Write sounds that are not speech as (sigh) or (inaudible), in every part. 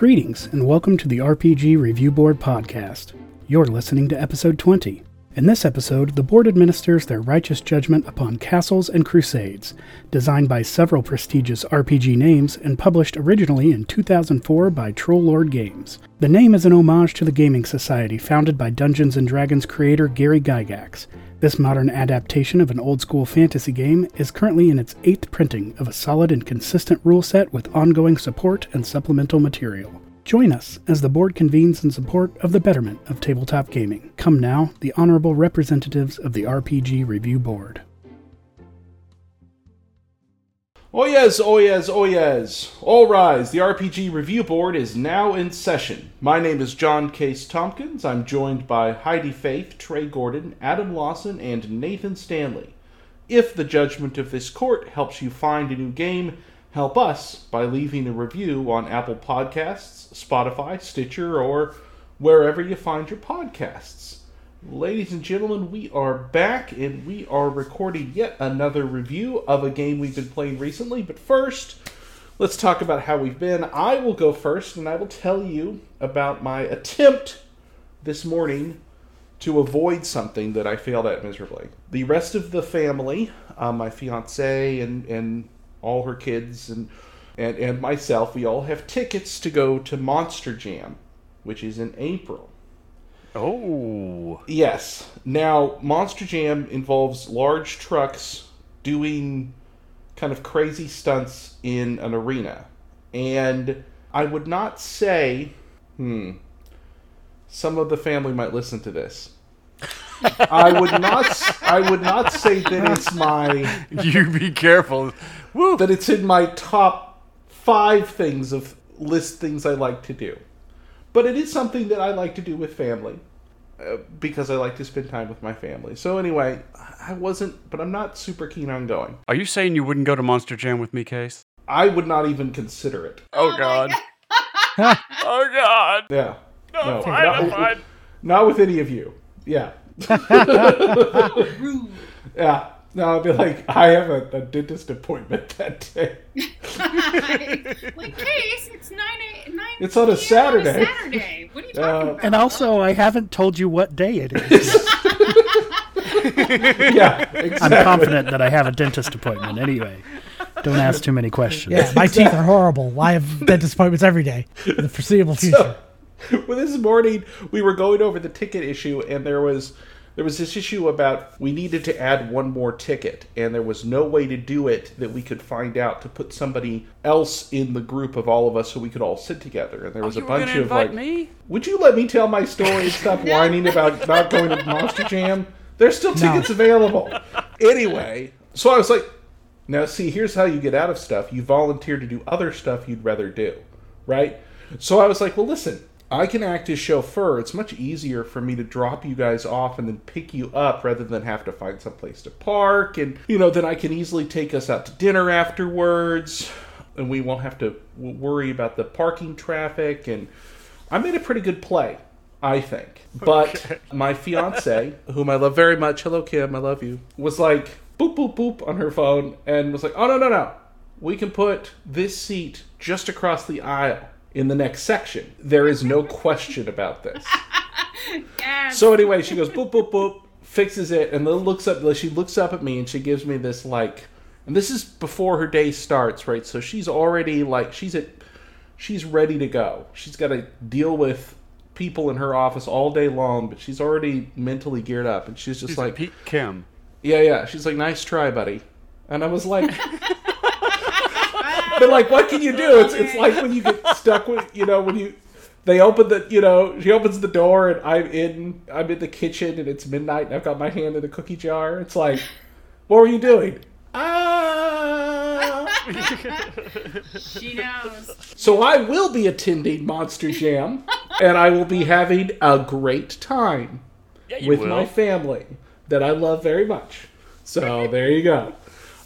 Greetings, and welcome to the RPG Review Board podcast. You're listening to episode 20. In this episode, the board administers their righteous judgment upon Castles and Crusades, designed by several prestigious RPG names and published originally in 2004 by Troll Lord Games. The name is an homage to the gaming society founded by Dungeons and Dragons creator Gary Gygax. This modern adaptation of an old school fantasy game is currently in its eighth printing of a solid and consistent rule set with ongoing support and supplemental material. Join us as the board convenes in support of the betterment of tabletop gaming. Come now, the honorable representatives of the RPG Review Board. Oh yes, oh yes, oh yes. All rise, the RPG Review Board is now in session. My name is John Case Tompkins. I'm joined by Heidi Faith, Trey Gordon, Adam Lawson, and Nathan Stanley. If the judgment of this court helps you find a new game, help us by leaving a review on Apple Podcasts, Spotify, Stitcher, or wherever you find your podcasts. Ladies and gentlemen, we are back and we are recording yet another review of a game we've been playing recently. But first, let's talk about how we've been. I will go first and I will tell you about my attempt this morning to avoid something that I failed at miserably. The rest of the family, uh, my fiance and, and all her kids and, and, and myself, we all have tickets to go to Monster Jam, which is in April. Oh. Yes. Now, Monster Jam involves large trucks doing kind of crazy stunts in an arena. And I would not say, hmm, some of the family might listen to this. I would not I would not say that it's my (laughs) You be careful. Woo. that it's in my top 5 things of list things I like to do. But it is something that I like to do with family uh, because I like to spend time with my family. So anyway, I wasn't, but I'm not super keen on going. Are you saying you wouldn't go to Monster Jam with me, Case? I would not even consider it. Oh, God. (laughs) oh God. Yeah. No, No, fine, not- I'm fine. (laughs) Not with any of you. Yeah. (laughs) yeah. No, I'll be like, I have a, a dentist appointment that day. (laughs) like case, it's nine a, nine. It's on a PM Saturday. Saturday. What are you Uh, talking about? And also, I haven't told you what day it is. (laughs) (laughs) yeah, exactly. I'm confident that I have a dentist appointment anyway. Don't ask too many questions. Yeah, my teeth are horrible. I have dentist appointments every day in the foreseeable future. well, this morning we were going over the ticket issue, and there was there was this issue about we needed to add one more ticket, and there was no way to do it that we could find out to put somebody else in the group of all of us so we could all sit together. And there oh, was you a bunch of like, me? would you let me tell my story and stop (laughs) whining about not going to (laughs) Monster Jam? There's still tickets available. Anyway, so I was like, now see, here's how you get out of stuff. You volunteer to do other stuff you'd rather do, right? So I was like, well, listen, I can act as chauffeur. It's much easier for me to drop you guys off and then pick you up rather than have to find some place to park. And, you know, then I can easily take us out to dinner afterwards and we won't have to worry about the parking traffic. And I made a pretty good play, I think. But (laughs) my fiance, whom I love very much, hello, Kim, I love you, was like, boop, boop, boop on her phone and was like, oh, no, no, no. We can put this seat just across the aisle in the next section. There is no question about this. (laughs) Yes. So anyway, she goes boop boop boop, fixes it, and then looks up. She looks up at me and she gives me this like, and this is before her day starts, right? So she's already like she's at, she's ready to go. She's got to deal with people in her office all day long, but she's already mentally geared up, and she's just She's like, Pete Kim. yeah, yeah. She's like, nice try, buddy. And I was like, (laughs) but like, what can you do? (laughs) It's it's like when you get stuck with, you know, when you they open the, you know, she opens the door and I'm in, I'm in the kitchen and it's midnight and I've got my hand in a cookie jar. It's like, what were you doing? Ah. (laughs) she knows. So I will be attending Monster Jam, and I will be having a great time Yeah, with will. my family that I love very much. So there you go.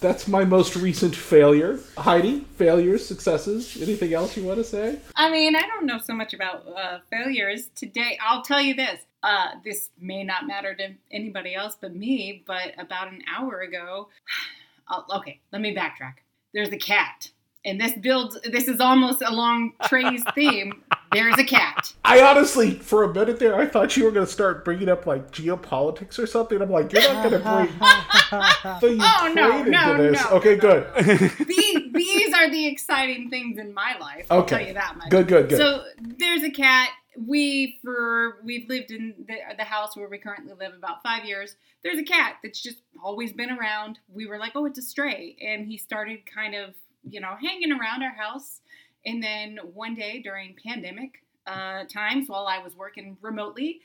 That's my most recent failure. Heidi, failures, successes. Anything else you want to say? I mean, I don't know so much about uh, failures today. I'll tell you this. Uh, this may not matter to anybody else but me, but about an hour ago, (sighs) I'll, okay, let me backtrack. There's a cat, and this builds. This is almost along (laughs) Trey's theme. There's a cat. (laughs) I honestly, for a minute there, I thought you were going to start bringing up like geopolitics or something. I'm like, you're not going to bring (laughs) the Ukraine Oh, no, into no, this. no, okay, no. good, (laughs) these, these are the exciting things in my life. I'll Okay. tell you that much. good, good, good. So there's a cat. We for we've lived in the, the house where we currently live about five years. There's a cat that's just always been around. We were like, oh, it's a stray, and he started kind of you know hanging around our house. And then one day during pandemic uh, times, while I was working remotely,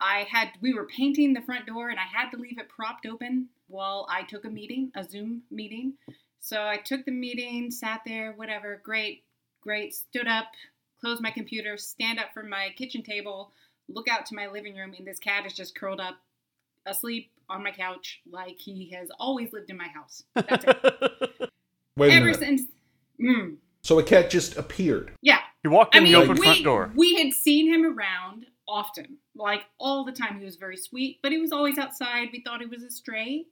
I had we were painting the front door, and I had to leave it propped open while I took a meeting, a Zoom meeting. So I took the meeting, sat there, whatever, great, great, stood up, close my computer, stand up from my kitchen table, look out to my living room, and this cat is just curled up, asleep on my couch, like he has always lived in my house. That's it. (laughs) Wait Ever since. So a cat just appeared. yeah. He walked I in mean, the open we, front door. we had seen him around often, like all the time. He was very sweet, but he was always outside. We thought he was a stray.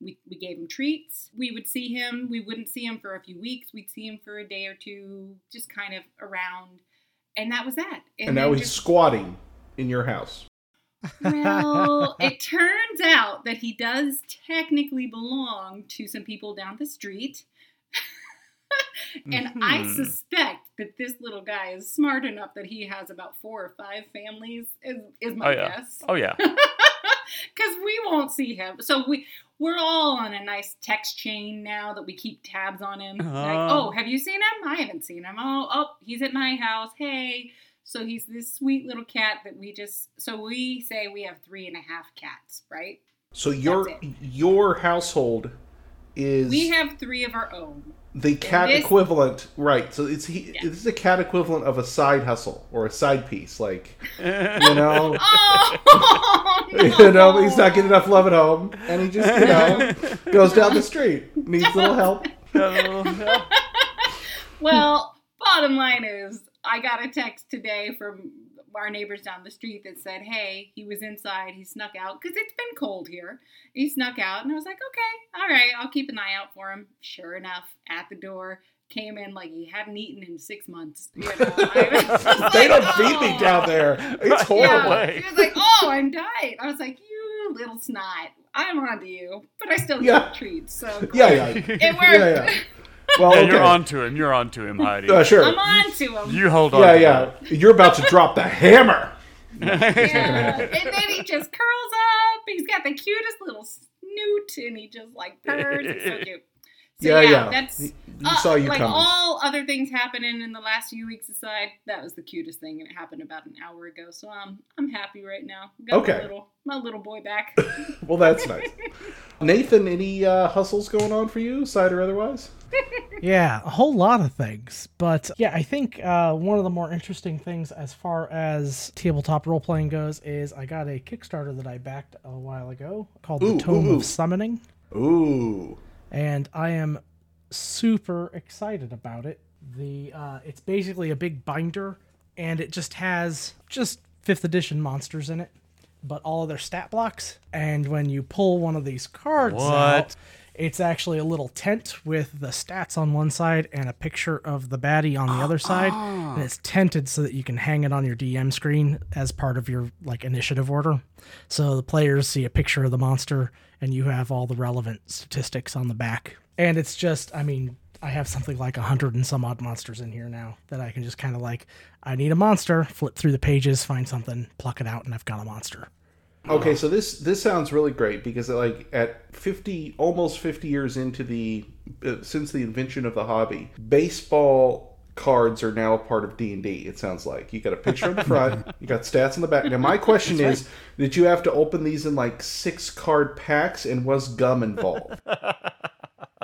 We, we gave him treats. We would see him. We wouldn't see him for a few weeks. We'd see him for a day or two, just kind of around. And that was that. And, now he's just- squatting in your house. well, (laughs) it turns out that he does technically belong to some people down the street. And I Mhm. suspect that this little guy is smart enough that he has about four or five families, is, is my Oh, yeah. guess. Oh yeah. (laughs) Because we won't see him. So we, we're all on a nice text chain now that we keep tabs on him. Like, Uh. oh, have you seen him? I haven't seen him. Oh, oh, he's at my house. Hey. So he's this sweet little cat that we just, so we say we have three and a half cats, right? So your your household is We have three of our own. The cat this- equivalent, right? So it's he. Yeah. This is a cat equivalent of a side hustle or a side piece, like (laughs) you know. Oh, (laughs) You know, he's not getting enough love at home, and he just, you know, (laughs) goes down the street, needs a little help. Well, bottom line is, I got a text today from our neighbors down the street that said, "Hey, he was inside. He snuck out because it's been cold here. He snuck out." And I was like, "Okay, all right, I'll keep an eye out for him." Sure enough, at the door, came in like he hadn't eaten in six months. (laughs) You know, I was just They like, don't feed me "Oh." down there. It's horrible. Yeah, he was like, "Oh, I'm dying." I was like, "You little snot, I'm onto you," but I still Yeah. get treats. So Yeah, yeah, it worked. yeah, yeah. (laughs) Well, Yeah, okay. you're on to him. You're on to him, Heidi. Uh, sure. I'm on to him. You hold on. Yeah, to yeah. You're about to drop the hammer. Yeah. and then he just curls up. He's got the cutest little snoot, and he just like purrs. It's so cute. So Yeah, yeah, yeah. that's You uh, saw you like coming. all other things happening in the last few weeks aside. That was the cutest thing, and it happened about an hour ago. So I'm I'm happy right now. Got Okay. my little my little boy back. (laughs) (laughs) Well, that's nice. Nathan, any uh, hustles going on for you, side or otherwise? (laughs) Yeah, a whole lot of things. But yeah, I think uh, one of the more interesting things as far as tabletop role playing goes is I got a Kickstarter that I backed a while ago called Ooh, The Tome ooh, ooh. of Summoning. Ooh. and I am super excited about it. The uh, it's basically a big binder, and it just has just fifth edition monsters in it, but all of their stat blocks. And when you pull one of these cards What? out, it's actually a little tent with the stats on one side and a picture of the baddie on the other side, ah. and it's tented so that you can hang it on your DM screen as part of your like initiative order. So the players see a picture of the monster and you have all the relevant statistics on the back. And it's just, I mean, I have something like a hundred and some odd monsters in here now that I can just kind of like, I need a monster, flip through the pages, find something, pluck it out, and I've got a monster. Okay, so this this sounds really great because like at 50 almost 50 years into the uh, since the invention of the hobby, baseball cards are now a part of D&D. It sounds like. You got a picture on the front, (laughs) you got stats on the back. Now my question is, did you have to open these in like 6 card packs and was gum involved? (laughs)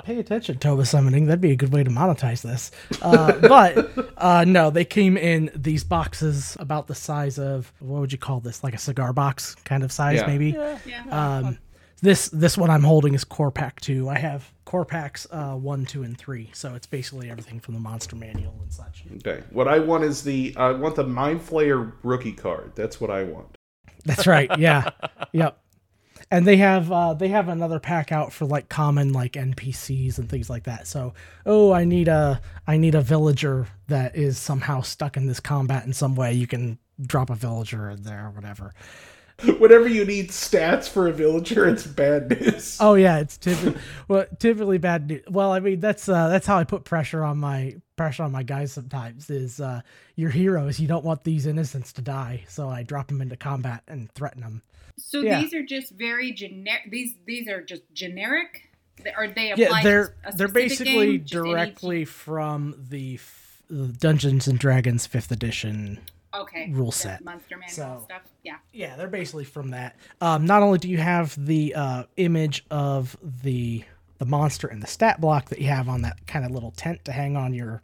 Pay attention, Tome of Summoning. That'd be a good way to monetize this. Uh, (laughs) but uh, no, they came in these boxes about the size of what would you call this? Like a cigar box kind of size, Yeah. maybe. yeah. Um, this this one I'm holding is core pack two. I have core packs uh, one, two, and three. So it's basically everything from the monster manual and such. Okay. What I want is the I want the Mind Flayer rookie card. That's what I want. That's right. Yeah. (laughs) yep. And they have uh, they have another pack out for like common like NPCs and things like that. So, oh, I need a I need a villager that is somehow stuck in this combat in some way. You can drop a villager in there or whatever. (laughs) Whenever you need stats for a villager, it's bad news. Oh yeah, it's typically (laughs) well typically bad news. Well, I mean that's uh, that's how I put pressure on my pressure on my guys sometimes. Is uh, your heroes you don't want these innocents to die, so I drop them into combat and threaten them. So Yeah. these are just very generic. These these are just generic. Are they Yeah, they're they're basically? Just any- directly from the f- Dungeons and Dragons Fifth Edition okay rule the set. monster manual So- stuff. Yeah. Yeah, they're basically from that. Um, not only do you have the uh, image of the the monster and the stat block that you have on that kind of little tent to hang on your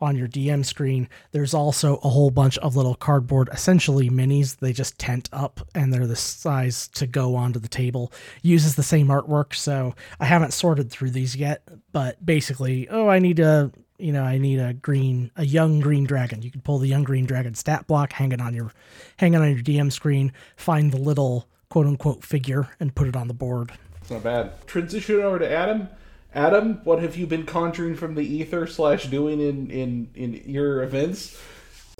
on your DM screen, there's also a whole bunch of little cardboard, essentially minis. They just tent up and they're the size to go onto the table. Uses the same artwork, so I haven't sorted through these yet. But basically, oh, I need a you know I need a green a young green dragon. You can pull the young green dragon stat block, hang it on your hang it on your DM screen, find the little quote unquote figure, and put it on the board. It's not bad. Transition over to Adam. Adam, what have you been conjuring from the ether slash doing in in in your events?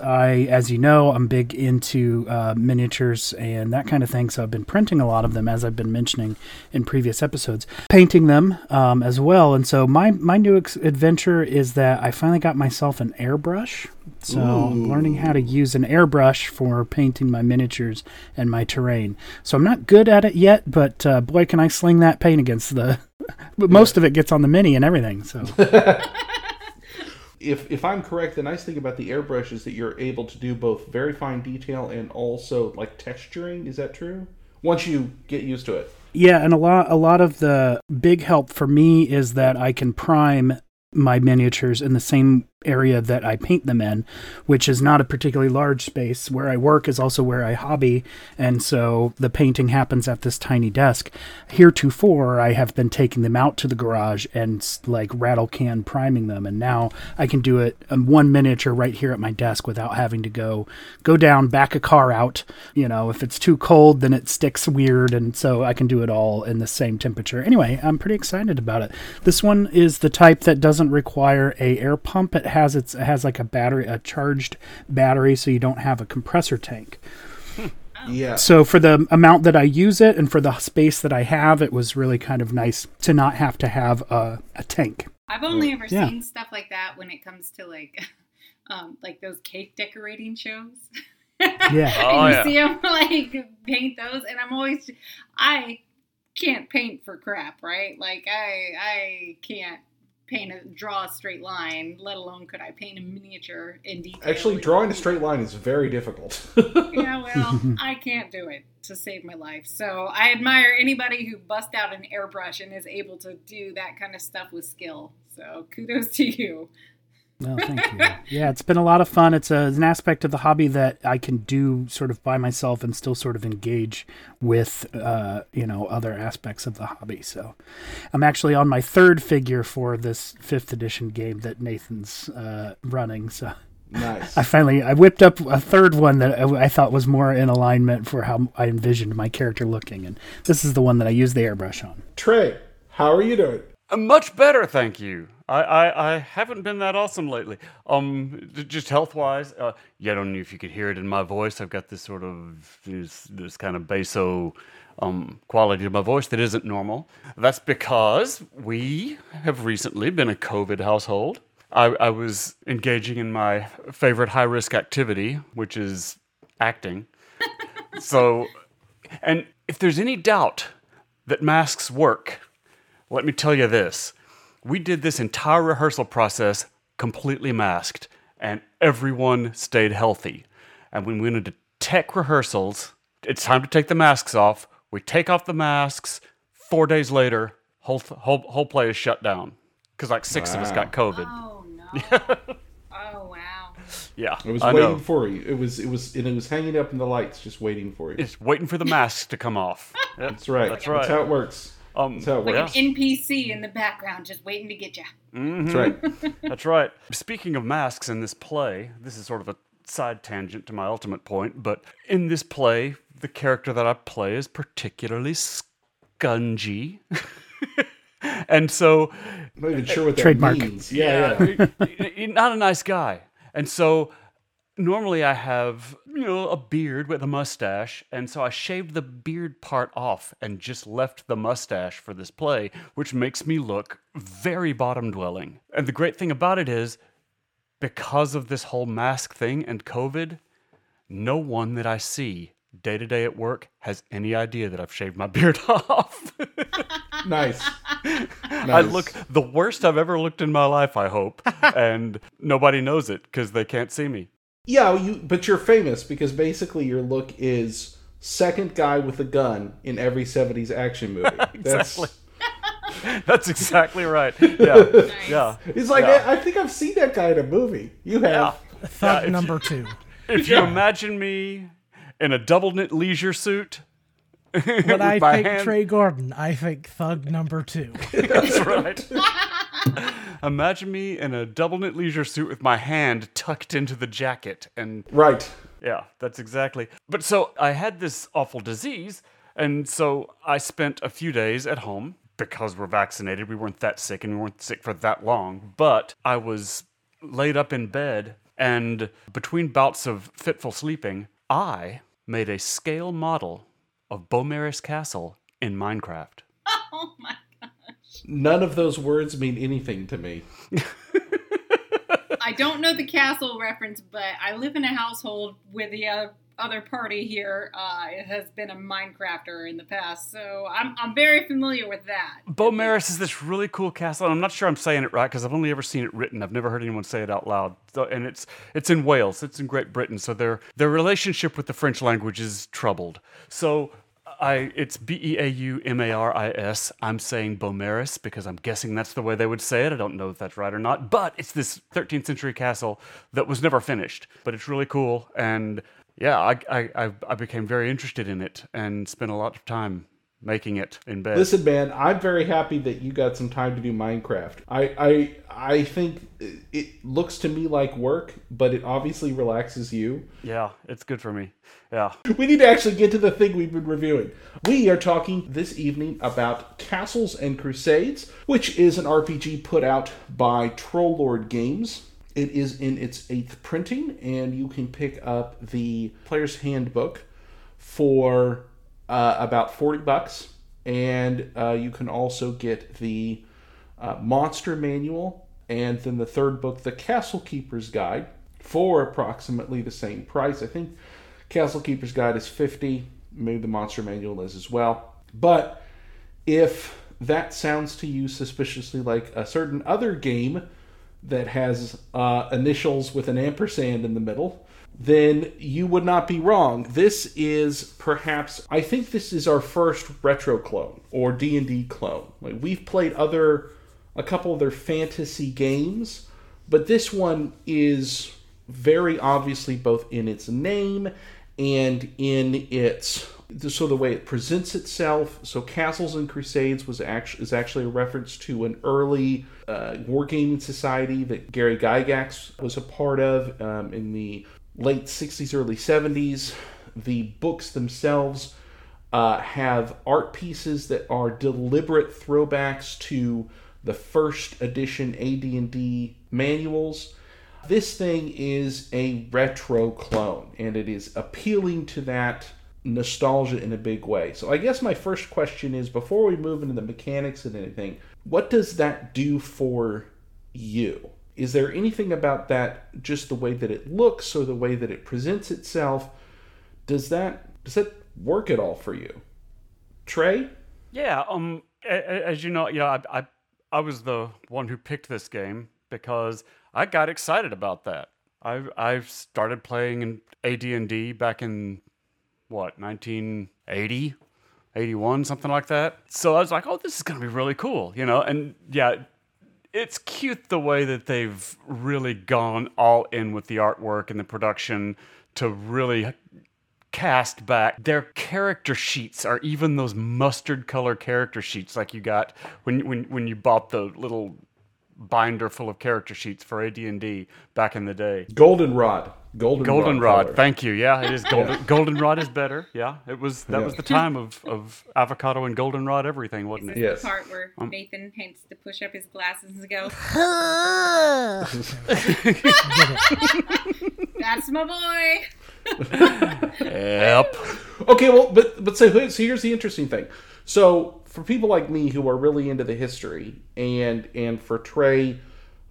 I, as you know, I'm big into uh, miniatures and that kind of thing. So I've been printing a lot of them, as I've been mentioning in previous episodes, painting them um, as well. And so my my new ex- adventure is that I finally got myself an airbrush. So I'm learning how to use an airbrush for painting my miniatures and my terrain. So I'm not good at it yet, but uh, boy, can I sling that paint against the. (laughs) But most of it gets on the mini and everything. So (laughs) (laughs) If if I'm correct, the nice thing about the airbrush is that you're able to do both very fine detail and also like texturing. Is that true? Once you get used to it. Yeah, and a lot a lot of the big help for me is that I can prime my miniatures in the same area that I paint them in, which is not a particularly large space. Where I work is also where I hobby, and so the painting happens at this tiny desk. Heretofore, I have been taking them out to the garage and like rattle can priming them, and now I can do it um, one miniature right here at my desk without having to go go down, back a car out. You know, if it's too cold, then it sticks weird, and so I can do it all in the same temperature. Anyway, I'm pretty excited about it. This one is the type that doesn't require a air pump. It has its it has like a battery, a charged battery, so you don't have a compressor tank. Yeah. So for the amount that I use it and for the space that I have, it was really kind of nice to not have to have a, a tank. I've only ever Yeah. seen stuff like that when it comes to like, (laughs) um, like those cake decorating shows. (laughs) Yeah. (laughs) Oh, you yeah. see them like paint those, and I'm always, I can't paint for crap, right? Like I, I can't paint a draw a straight line, let alone could I paint a miniature in detail. Actually, drawing a straight line is very difficult. (laughs) Yeah, well, (laughs) I can't do it to save my life. So I admire anybody who busts out an airbrush and is able to do that kind of stuff with skill. So kudos to you. No, thank you. Yeah, it's been a lot of fun. It's, a, it's an aspect of the hobby that I can do sort of by myself and still sort of engage with, uh, you know, other aspects of the hobby. So I'm actually on my third figure for this fifth edition game that Nathan's uh, running. So nice. I finally I whipped up a third one that I, I thought was more in alignment for how I envisioned my character looking, and this is the one that I used the airbrush on. Trey, how are you doing? Uh, Much better, thank you. I, I, I haven't been that awesome lately. Um, just health wise. Uh, yeah, I don't know if you could hear it in my voice. I've got this sort of this, this kind of basso um quality to my voice that isn't normal. That's because we have recently been a COVID household. I, I was engaging in my favorite high risk activity, which is acting. (laughs) so, and if there's any doubt that masks work, let me tell you this. We did this entire rehearsal process completely masked, and everyone stayed healthy. And when we went into tech rehearsals, it's time to take the masks off. We take off the masks. Four days later, whole whole, whole play is shut down because like six of us got COVID. Oh no. (laughs) oh wow. Yeah, It was I waiting know. for you. It was it was and it was hanging up in the lights, just waiting for you. It's waiting for the masks to come off. Yep, (laughs) That's right. That's right. That's right. how it works. Um, That's how it Like. Yeah. an NPC in the background just waiting to get you. That's right. (laughs) That's right. Speaking of masks in this play, this is sort of a side tangent to my ultimate point, but in this play, the character that I play is particularly scungy. (laughs) and so I'm not even sure what that Trademark. means. Yeah, yeah. yeah. not a nice guy. And so normally I have, you know, a beard with a mustache, and so I shaved the beard part off and just left the mustache for this play, which makes me look very bottom dwelling. And the great thing about it is because of this whole mask thing and COVID, no one that I see day to day at work has any idea that I've shaved my (laughs) beard off. (laughs) Nice. (laughs) I look the worst I've ever looked in my life, I hope. and nobody knows it because they can't see me. Yeah, you. But you're famous because basically your look is second guy with a gun in every '70s action movie. (laughs) Exactly. (laughs) That's exactly right. (laughs) Yeah. Yeah. That's, it's like Yeah. I, I think I've seen that guy in a movie. You Yeah. have. Thug if- number two. If you imagine me in a double knit leisure suit, When I think hand- Trey Gordon, I think thug number two. That's right. (laughs) Imagine me in a double knit leisure suit with my hand tucked into the jacket and Right. Yeah, that's exactly. But so I had this awful disease, and so I spent a few days at home because we're vaccinated. We weren't that sick and we weren't sick for that long, but I was laid up in bed, and between bouts of fitful sleeping, I made a scale model of Beaumaris Castle in Minecraft. My god. None of those words mean anything to me. I don't know the castle reference, but I live in a household with the other, other party here. Uh, it has been a Minecrafter in the past, so I'm, I'm very familiar with that. Beaumaris is this really cool castle, and I'm not sure I'm saying it right because I've only ever seen it written. I've never heard anyone say it out loud. So, and it's it's in Wales. It's in Great Britain. So their their relationship with the French language is troubled. So I it's B E A U M A R I S. I'm saying Beaumaris because I'm guessing that's the way they would say it. I don't know if that's right or not, but it's this 13th century castle that was never finished. But it's really cool, and yeah, I I I, I became very interested in it and spent a lot of time making it in bed. Listen, man, I'm very happy that you got some time to do Minecraft. I I I think it- it looks to me like work, but it obviously relaxes you. Yeah, it's good for me. Yeah. We need to actually get to the thing we've been reviewing. We are talking this evening about Castles and Crusades, which is an RPG put out by Troll Lord Games. It is in its eighth printing, and you can pick up the player's handbook for uh, about 40 bucks. And uh, you can also get the uh, monster manual and then the third book, The Castle Keeper's Guide, for approximately the same price. I think Castle Keeper's Guide is 50, maybe the monster manual is as well. But if that sounds to you suspiciously like a certain other game that has uh, initials with an ampersand in the middle, then you would not be wrong. This is perhaps I think this is our first retro clone or D&D clone. Like we've played other a couple other fantasy games, but this one is very obviously both in its name and in its so the way it presents itself. So Castles and Crusades was actually is actually a reference to an early uh, wargaming society that Gary Gygax was a part of um, in the late 60s, early 70s. The books themselves uh, have art pieces that are deliberate throwbacks to the first edition AD&D manuals. This thing is a retro clone, and it is appealing to that nostalgia in a big way. So I guess my first question is before we move into the mechanics and anything, what does that do for you? Is there anything about that just the way that it looks or the way that it presents itself? Does that does that work at all for you? Trey? Yeah, um as you know, you know, I, I I was the one who picked this game because I got excited about that. I I started playing in AD&D back in what, 1980, 81, something like that. So I was like, "Oh, this is going to be really cool," you know? And yeah, it's cute the way that they've really gone all in with the artwork and the production to really cast back their character sheets are even those mustard color character sheets like you got when when when you bought the little binder full of character sheets for AD&D back in the day. Goldenrod. Goldenrod. Goldenrod. color. Thank you. Yeah, it is (laughs) golden. Goldenrod is better. Yeah, it was. That was the time of, of avocado and goldenrod everything, wasn't it? Yes. The part where Um, Nathan has to push up his glasses and go, (laughs) "That's my boy." Yep. (laughs) Okay, well, but but so, so here's the interesting thing. So for people like me who are really into the history, and and for Trey,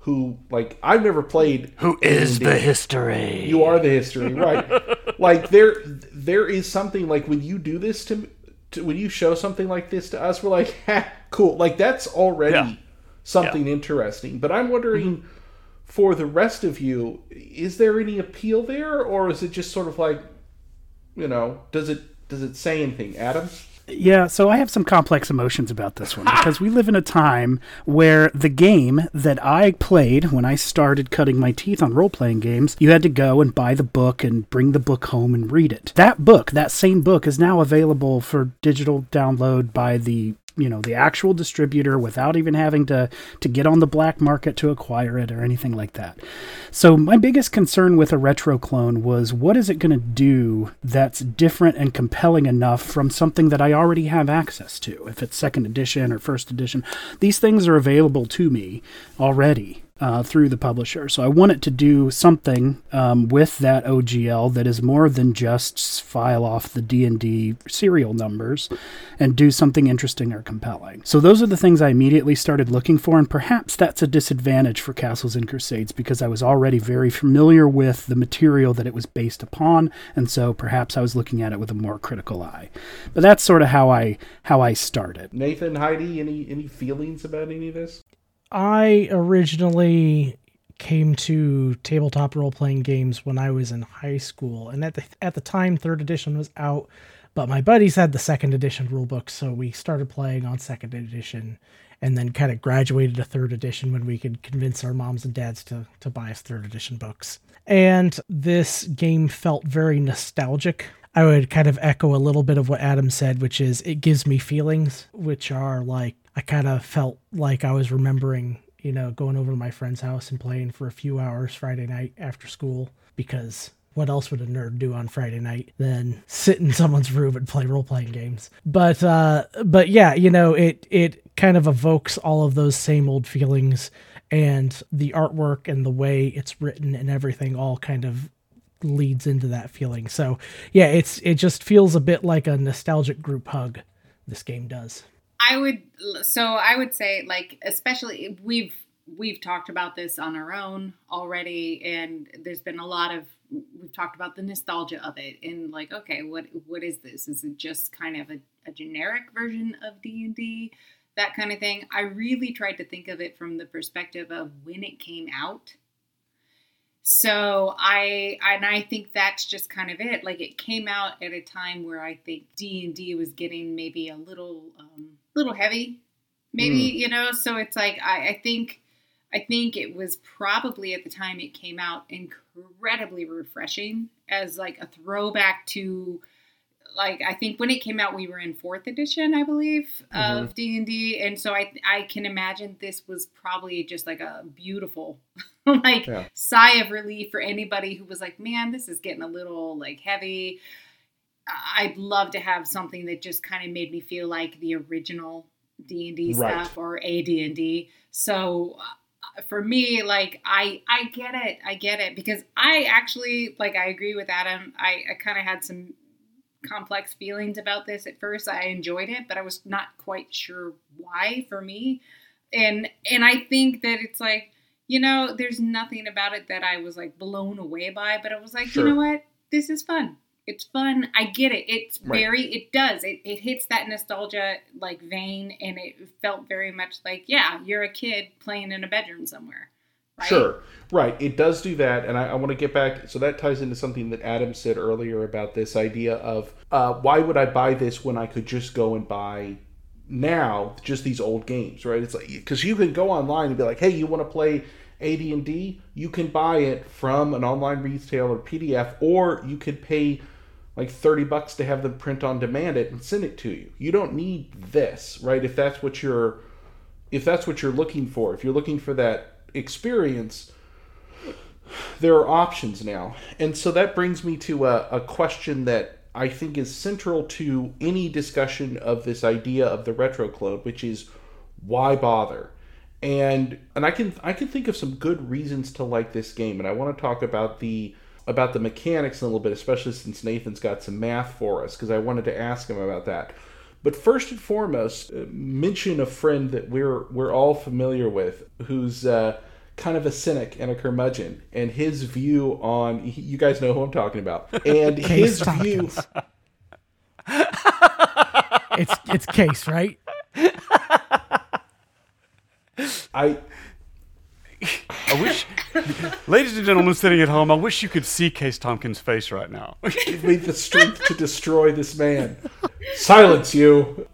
who like I've never played. Who is D&D. the history? You are the history, right? (laughs) like there, there is something like when you do this to, to when you show something like this to us, we're like, (laughs) ha, cool. Like that's already Yeah. something interesting. But I'm wondering, mm-hmm. for the rest of you, is there any appeal there, or is it just sort of like, you know, does it does it say anything, Adam? Yeah, so I have some complex emotions about this one because we live in a time where the game that I played when I started cutting my teeth on role playing games, you had to go and buy the book and bring the book home and read it. That book, that same book, is now available for digital download by the you know the actual distributor without even having to to get on the black market to acquire it or anything like that. So my biggest concern with a retro clone was what is it going to do that's different and compelling enough from something that I already have access to? If it's second edition or first edition, these things are available to me already. Uh, through the publisher. So I want it to do something um, with that OGL that is more than just file off the D&D serial numbers and do something interesting or compelling. So those are the things I immediately started looking for, and perhaps that's a disadvantage for Castles and Crusades because I was already very familiar with the material that it was based upon, and so perhaps I was looking at it with a more critical eye. But that's sort of how I how I started. Nathan, Heidi, any any feelings about any of this? I originally came to tabletop role playing games when I was in high school, and at the at the time, third edition was out, but my buddies had the second edition rule book, so we started playing on second edition, and then kind of graduated to third edition when we could convince our moms and dads to to buy us third edition books. And this game felt very nostalgic. I would kind of echo a little bit of what Adam said, which is it gives me feelings, which are like I kind of felt like I was remembering, you know, going over to my friend's house and playing for a few hours Friday night after school because what else would a nerd do on Friday night than sit in (laughs) someone's room and play role playing games? But uh but yeah, you know, it it kind of evokes all of those same old feelings and the artwork and the way it's written and everything all kind of leads into that feeling. So, yeah, it's it just feels a bit like a nostalgic group hug this game does. I would so I would say like especially we've we've talked about this on our own already and there's been a lot of we've talked about the nostalgia of it and like okay what what is this? Is it just kind of a, a generic version of D&D that kind of thing. I really tried to think of it from the perspective of when it came out. So I and I think that's just kind of it. Like it came out at a time where I think D and D was getting maybe a little um, little heavy, maybe mm. you know. So it's like I, I think I think it was probably at the time it came out incredibly refreshing as like a throwback to like I think when it came out we were in fourth edition I believe of mm-hmm. D and D, and so I I can imagine this was probably just like a beautiful (laughs) like Yeah. sigh of relief for anybody who was like, man, this is getting a little like heavy. I'd love to have something that just kind of made me feel like the original D and D stuff or a D and D. So uh, for me, like I I get it, I get it because I actually like I agree with Adam. I I kind of had some complex feelings about this at first. I enjoyed it, but I was not quite sure why for me. And and I think that it's like, you know, there's nothing about it that I was like blown away by, but I was like, Sure. you know what? This is fun. It's fun. I get it. It's Right. very it does. It it hits that nostalgia like vein and it felt very much like, yeah, you're a kid playing in a bedroom somewhere. Right? Sure. Right. It does do that. And I, I want to get back. So that ties into something that Adam said earlier about this idea of uh, why would I buy this when I could just go and buy now just these old games, right? It's like, because you can go online and be like, hey, you want to play AD&D? You can buy it from an online retailer PDF, or you could pay like 30 bucks to have them print on demand it and send it to you. You don't need this, right? If that's what you're if that's what you're looking for, if you're looking for that experience, there are options now. And so that brings me to a, a question that I think is central to any discussion of this idea of the retro clone, which is why bother? And and I can I can think of some good reasons to like this game, and I want to talk about the about the mechanics a little bit, especially since Nathan's got some math for us, because I wanted to ask him about that. But first and foremost, uh, mention a friend that we're we're all familiar with, who's uh, kind of a cynic and a curmudgeon, and his view on you guys know who I'm talking about, and (laughs) his view. it's it's case right. I I wish, ladies and gentlemen sitting at home, I wish you could see Case Tompkins' face right now. give me the strength to destroy this man. Silence you.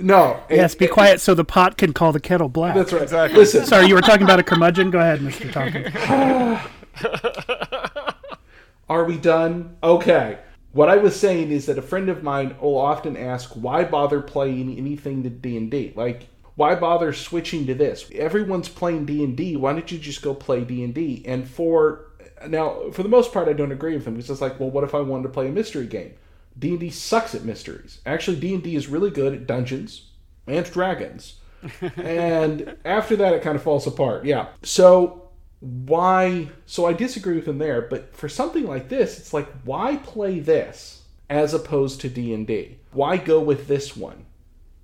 No. and- Yes, be quiet so the pot can call the kettle black. That's right. Exactly. Listen, Sorry, you were talking about a curmudgeon? Go ahead, Mr. Tompkins. (sighs) Are we done? Okay. What I was saying is that a friend of mine will often ask, "Why bother playing anything to D and D? Like, why bother switching to this? Everyone's playing D and D. Why don't you just go play D and D?" And for now, for the most part, I don't agree with him because it's like, well, what if I wanted to play a mystery game? D and D sucks at mysteries. Actually, D and D is really good at dungeons and dragons. (laughs) and after that, it kind of falls apart. Yeah. So why so i disagree with him there but for something like this it's like why play this as opposed to d&d why go with this one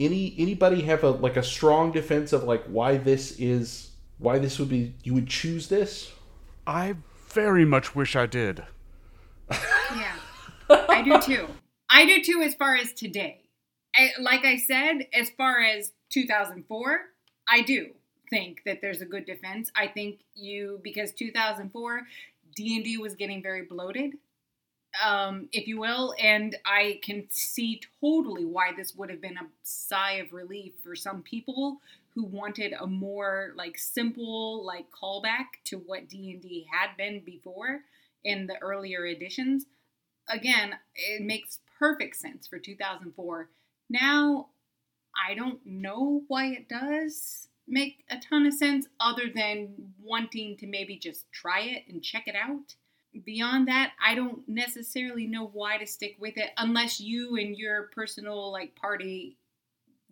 any anybody have a like a strong defense of like why this is why this would be you would choose this I very much wish I did. Yeah, I do too. I do too, as far as today. I, like I said, as far as 2004, I do think that there's a good defense. I think you because 2004 D&D was getting very bloated, um, if you will, and I can see totally why this would have been a sigh of relief for some people who wanted a more like simple like callback to what D&D had been before in the earlier editions. Again, it makes perfect sense for 2004. Now, I don't know why it does make a ton of sense other than wanting to maybe just try it and check it out. Beyond that, I don't necessarily know why to stick with it unless you and your personal like party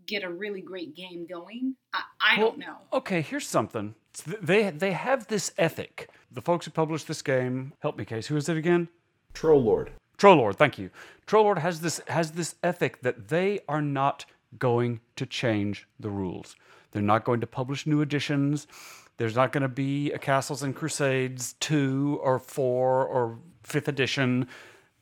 get a really great game going. I, I don't know. Okay, here's something. They they have this ethic. The folks who published this game, help me, Case. Who is it again? troll lord Troll Lord. thank you. Troll Lord has this has this ethic that they are not going to change the rules. They're not going to publish new editions. There's not going to be a Castles and Crusades 2 or 4 or 5th edition.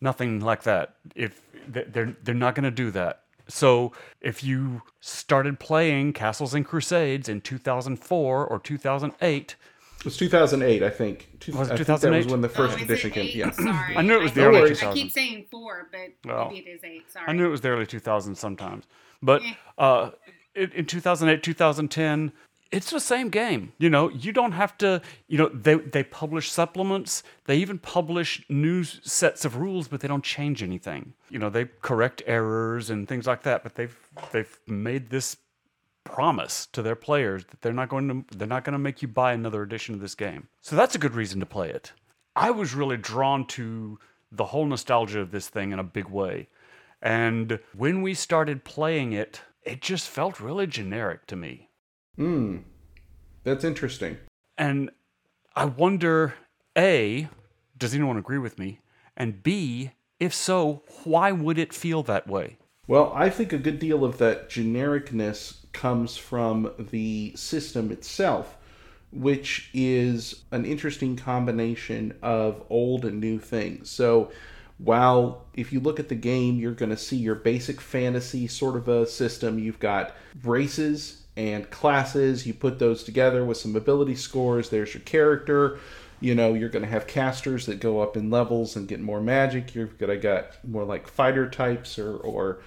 Nothing like that. If they're they're not going to do that. So, if you started playing Castles and Crusades in 2004 or 2008, it was 2008 i think Two- Was it I think that was when the first Oh, edition came eight? yeah Sorry. I knew it was the early 2000s. I keep saying four, but Well, maybe it is eight. Sorry. I knew it was the early 2000s sometimes. But Eh. uh, in, in 2008, 2010, it's the same game. You know, you don't have to, you know, they, they publish supplements. They even publish new sets of rules, but they don't change anything. You know, they correct errors and things like that, but they've, they've made this promise to their players that they're not going to they're not going to make you buy another edition of this game. So that's a good reason to play it. I was really drawn to the whole nostalgia of this thing in a big way. And when we started playing it, it just felt really generic to me. Hmm. that's interesting And I wonder A, does anyone agree with me? And B, if so, why would it feel that way? Well, I think a good deal of that genericness comes from the system itself, which is an interesting combination of old and new things. So, while if you look at the game, you're going to see your basic fantasy sort of a system, you've got races and classes, you put those together with some ability scores, there's your character. You know, you're going to have casters that go up in levels and get more magic. You're going to get more like fighter types or, or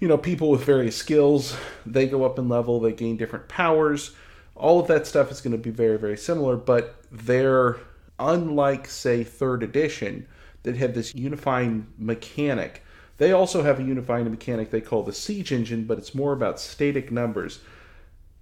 you know, people with various skills, they go up in level, they gain different powers. All of that stuff is going to be very, very similar, but they're unlike, say, third edition that had this unifying mechanic. They also have a unifying mechanic they call the siege engine, but it's more about static numbers.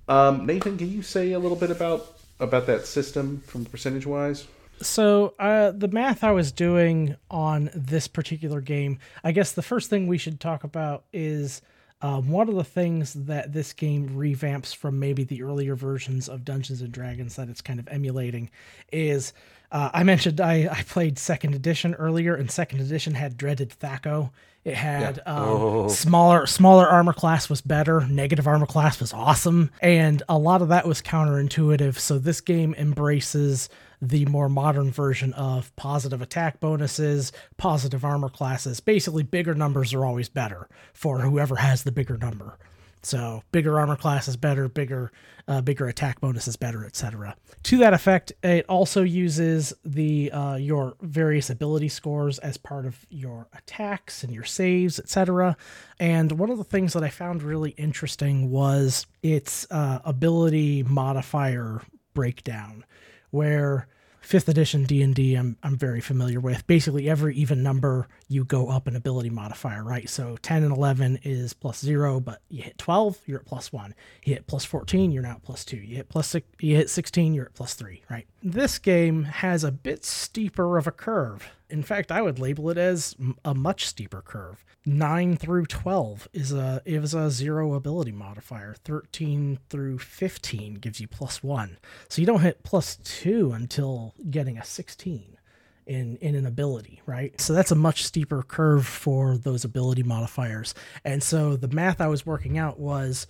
Um, Nathan, can you say a little bit about about that system from percentage wise? So uh, the math I was doing on this particular game, I guess the first thing we should talk about is um, one of the things that this game revamps from maybe the earlier versions of Dungeons and Dragons that it's kind of emulating is uh, I mentioned I, I played second edition earlier, and second edition had dreaded THAC0. It had Yeah. um, Oh. smaller smaller armor class was better. Negative armor class was awesome, and a lot of that was counterintuitive. So this game embraces the more modern version of positive attack bonuses, positive armor classes. Basically, bigger numbers are always better for whoever has the bigger number. So bigger armor class is better, bigger uh, bigger attack bonus is better, etc. To that effect, it also uses the uh, your various ability scores as part of your attacks and your saves, etc. And one of the things that I found really interesting was its uh, ability modifier breakdown, where fifth edition d&d I'm, I'm very familiar with. Basically every even number you go up an ability modifier right? So 10 and 11 is plus 0 but you hit 12 you're at plus 1 you hit plus 14 you're now at plus 2 you hit plus six, you hit 16 you're at plus 3 right this game has a bit steeper of a curve. In fact i would label it as a much steeper curve. 9 through 12 is a is a zero ability modifier. 13 through 15 gives you plus 1 so you don't hit plus 2 until getting a 16 in in an ability right? So that's a much steeper curve for those ability modifiers. And so the math i was working out was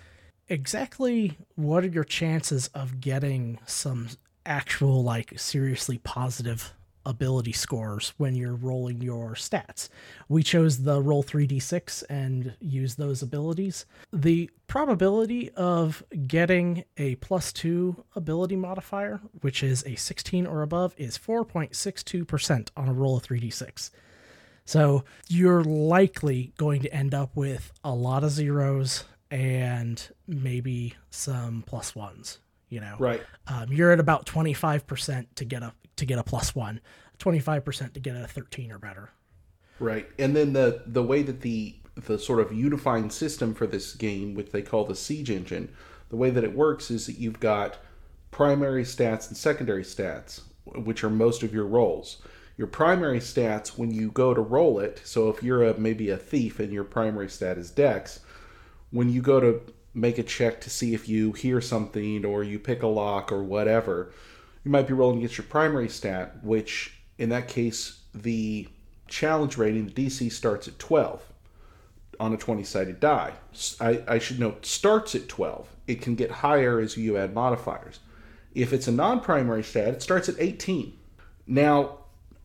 exactly what are your chances of getting some actual like seriously positive ability scores when you're rolling your stats. We chose the roll 3d6 and use those abilities. The probability of getting a plus 2 ability modifier, which is a 16 or above, is 4.62% on a roll of 3d6. So you're likely going to end up with a lot of zeros and maybe some plus ones. You know, Right. um, you're at about 25% to get a to get a plus one 25% to get a 13 or better Right. And then the the way that the the sort of unifying system for this game, which they call the siege engine, the way that it works is that you've got primary stats and secondary stats, which are most of your rolls. Your primary stats when you go to roll it, so if you're a maybe a thief and your primary stat is dex, when you go to make a check to see if you hear something or you pick a lock or whatever, you might be rolling against your primary stat, which in that case, the challenge rating, the DC starts at 12 on a 20 sided die. I should note, starts at 12. It can get higher as you add modifiers. If it's a non primary stat, it starts at 18. Now,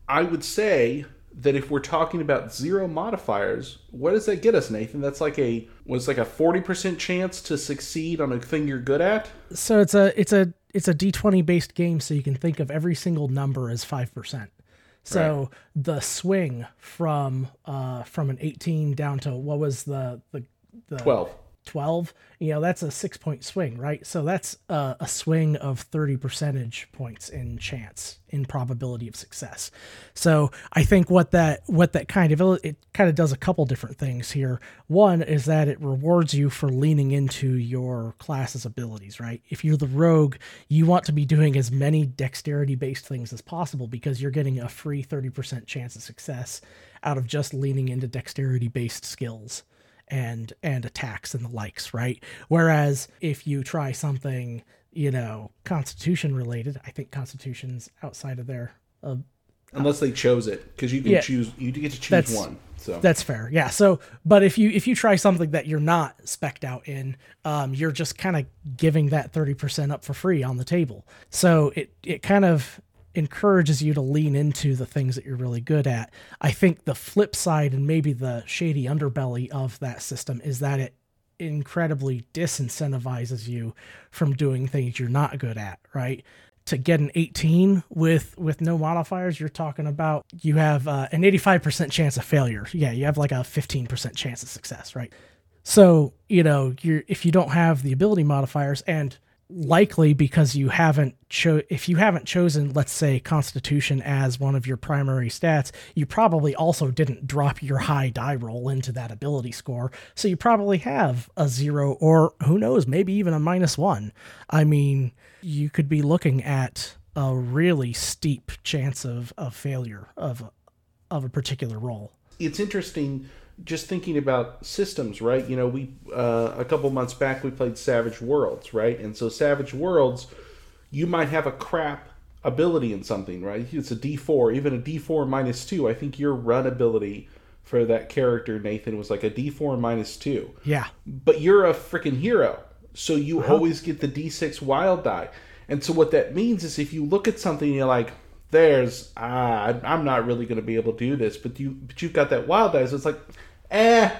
I would say that if we're talking about zero modifiers, what does that get us, Nathan? That's like a was like a 40% chance to succeed on a thing you're good at? so it's a it's a it's a d20 based game so you can think of every single number as 5% so the swing from uh from an 18 down to what was the the the 12. 12 you know that's a six point swing right? So that's a, a swing of 30 percentage points in chance in probability of success. So i think what that what that kind of it kind of does a couple different things here. One is that it rewards you for leaning into your class's abilities right? If you're the rogue you want to be doing as many dexterity based things as possible because you're getting a free 30% chance of success out of just leaning into dexterity based skills and and attacks and the likes right whereas if you try something you know constitution related i think constitution's outside of there uh, Unless they chose it, because you can Yeah. choose. You get to choose That's- one. So that's fair yeah so but if you if you try something that you're not specked out in um you're just kind of giving that 30% up for free on the table so it it kind of encourages you to lean into the things that you're really good at. I think the flip side and maybe the shady underbelly of that system is that it incredibly disincentivizes you from doing things you're not good at right? To get an 18 with with no modifiers you're talking about you have uh, an 85% chance of failure. Yeah you have like a 15% chance of success right? So you know you're if you don't have the ability modifiers and likely because you haven't cho- if you haven't chosen let's say constitution as one of your primary stats you probably also didn't drop your high die roll into that ability score so you probably have a zero or who knows maybe even a minus one i mean you could be looking at a really steep chance of, of failure of of a particular roll. It's interesting just thinking about systems, right? You know, we uh, a couple months back we played Savage Worlds, right? And so Savage Worlds, you might have a crap ability in something, right? It's a D4, even a D4 minus two. I think your run ability for that character Nathan was like a D4 minus two. Yeah, But you're a freaking hero, so you always get the D6 wild die. And so what that means is if you look at something, and you're like, "There's ah, I'm not really going to be able to do this," but you but you've got that wild die, so it's like, eh,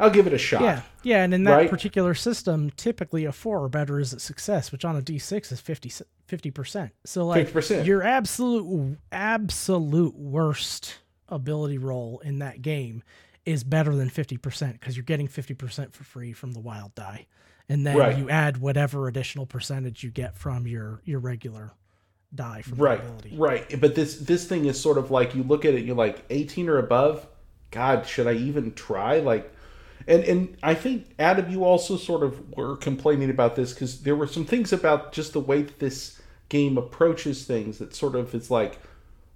I'll give it a shot. yeah, yeah. And in that Right. particular system, typically a four or better is a success, which on a D6 is 50 percent. So like 50%. your absolute absolute worst ability roll in that game is better than 50% because you're getting 50% for free from the wild die. And then Right. you add whatever additional percentage you get from your your regular die from right, ability. right. But this this thing is sort of like you look at it, you're like 18 or above. God, should I even try? Like, and and I think Adam, you also sort of were complaining about this because there were some things about just the way that this game approaches things that sort of it's like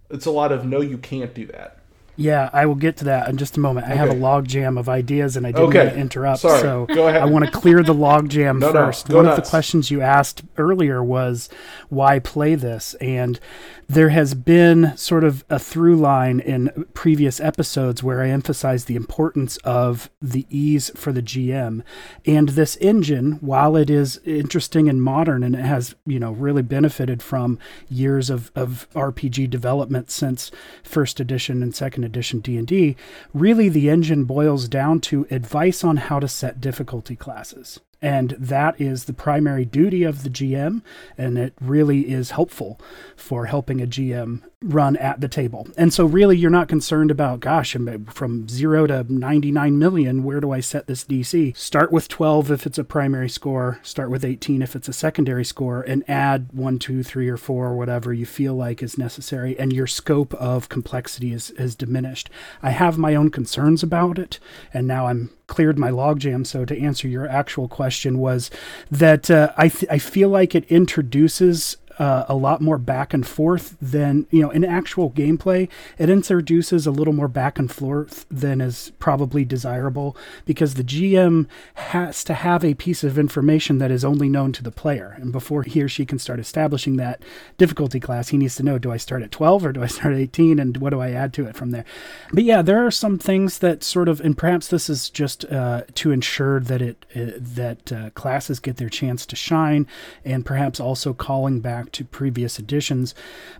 it's a lot of no, you can't do that. Yeah, I will get to that in just a moment. I have a Okay. log jam of ideas, and I didn't Okay. want to interrupt. Sorry. So Go ahead. I want to clear the log jam No, no. first. Go One of the questions you asked earlier was why play this, and there has been sort of a through line in previous episodes where I emphasize the importance of the ease for the GM, and this engine, while it is interesting and modern, and it has you know really benefited from years of of RPG development since first edition and second edition D&D, really the engine boils down to advice on how to set difficulty classes. And that is the primary duty of the GM, and it really is helpful for helping a GM run at the table. And so, really, you're not concerned about, gosh, from zero to 99 million, where do I set this DC? Start with 12 if it's a primary score, start with 18 if it's a secondary score, and add one, two, three, or four, whatever you feel like is necessary, and your scope of complexity is, is diminished. I have my own concerns about it, and now I'm cleared my logjam. So to answer your actual question was that uh, I th- I feel like it introduces uh, a lot more back and forth than you know in actual gameplay. It introduces a little more back and forth than is probably desirable because the GM has to have a piece of information that is only known to the player, and before he or she can start establishing that difficulty class, he needs to know: do I start at 12 or do I start at 18, and what do I add to it from there? But yeah, there are some things that sort of, and perhaps this is just uh, to ensure that it uh, that uh, classes get their chance to shine, and perhaps also calling back to previous editions.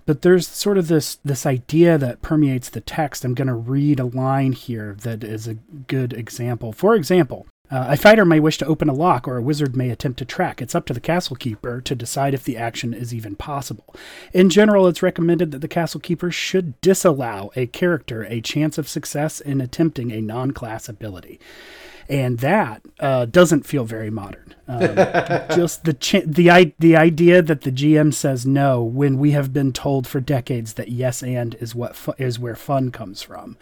But there's sort of this this idea that permeates the text. I'm going to read a line here that is a good example. For example. Uh, a fighter may wish to open a lock, or a wizard may attempt to track. It's up to the castle keeper to decide if the action is even possible. In general, it's recommended that the castle keeper should disallow a character a chance of success in attempting a non class ability. And that uh, doesn't feel very modern. Um, (laughs) just the ch- the I- the idea that the GM says no when we have been told for decades that yes and is what fu- is where fun comes from.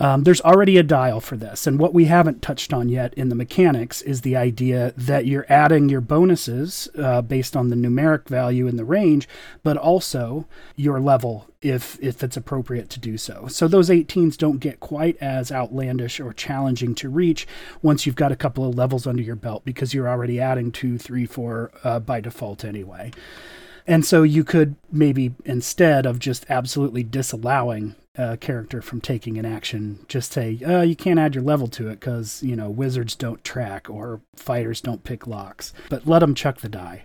Um, there's already a dial for this, and what we haven't touched on yet in the mechanics is the idea that you're adding your bonuses uh, based on the numeric value in the range, but also your level if if it's appropriate to do so. So those 18s don't get quite as outlandish or challenging to reach once you've got a couple of levels under your belt because you're already adding two, three, four uh, by default anyway. And so you could maybe instead of just absolutely disallowing a character from taking an action, just say, uh, you can't add your level to it because, you know, wizards don't track or fighters don't pick locks, but let them chuck the die.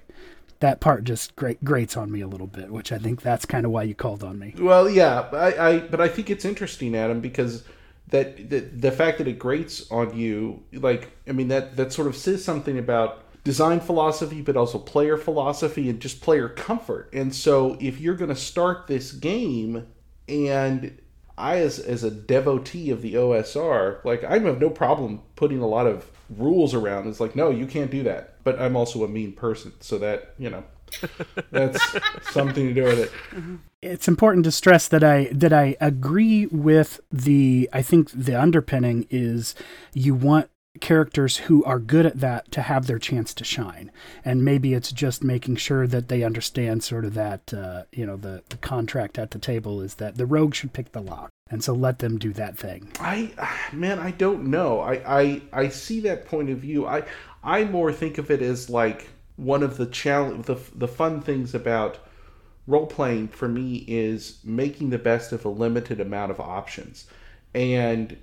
That part just grate, grates on me a little bit, which I think that's kind of why you called on me. Well, yeah, I, I but I think it's interesting, Adam, because that the, the fact that it grates on you, like, I mean, that that sort of says something about design philosophy, but also player philosophy and just player comfort. And so, if you're going to start this game, and I, as as a devotee of the OSR, like, I have no problem putting a lot of rules around. It's like, no, you can't do that. But I'm also a mean person, so that you know. (laughs) That's something to do with it. Mm-hmm. It's important to stress that I that I agree with the I think the underpinning is you want characters who are good at that to have their chance to shine. And maybe it's just making sure that they understand sort of that, uh, you know, the, the contract at the table is that the rogue should pick the lock. And so let them do that thing. I, man, I don't know. I, I, I see that point of view. I, I more think of it as like one of the challenge, the, the fun things about role playing for me is making the best of a limited amount of options. And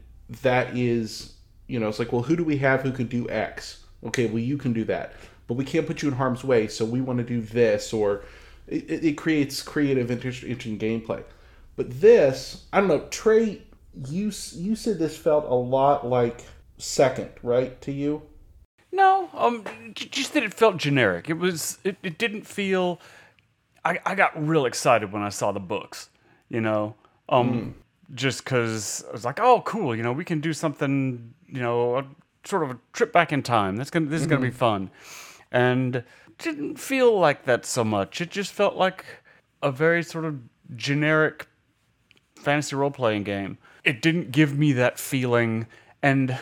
that is you know, it's like, well, who do we have who can do X? Okay, well, you can do that, but we can't put you in harm's way, so we want to do this, or it, it creates creative, interesting gameplay. But this, I don't know, Trey, you you said this felt a lot like second, right, to you? No, um, just that it felt generic. It was, it, it didn't feel. I, I got real excited when I saw the books, you know. Um, mm just because I was like, oh, cool, you know, we can do something, you know, a, sort of a trip back in time. That's gonna, this is mm-hmm. gonna be mm-hmm. fun, and didn't feel like that so much. It just felt like a very sort of generic fantasy role playing game. It didn't give me that feeling, and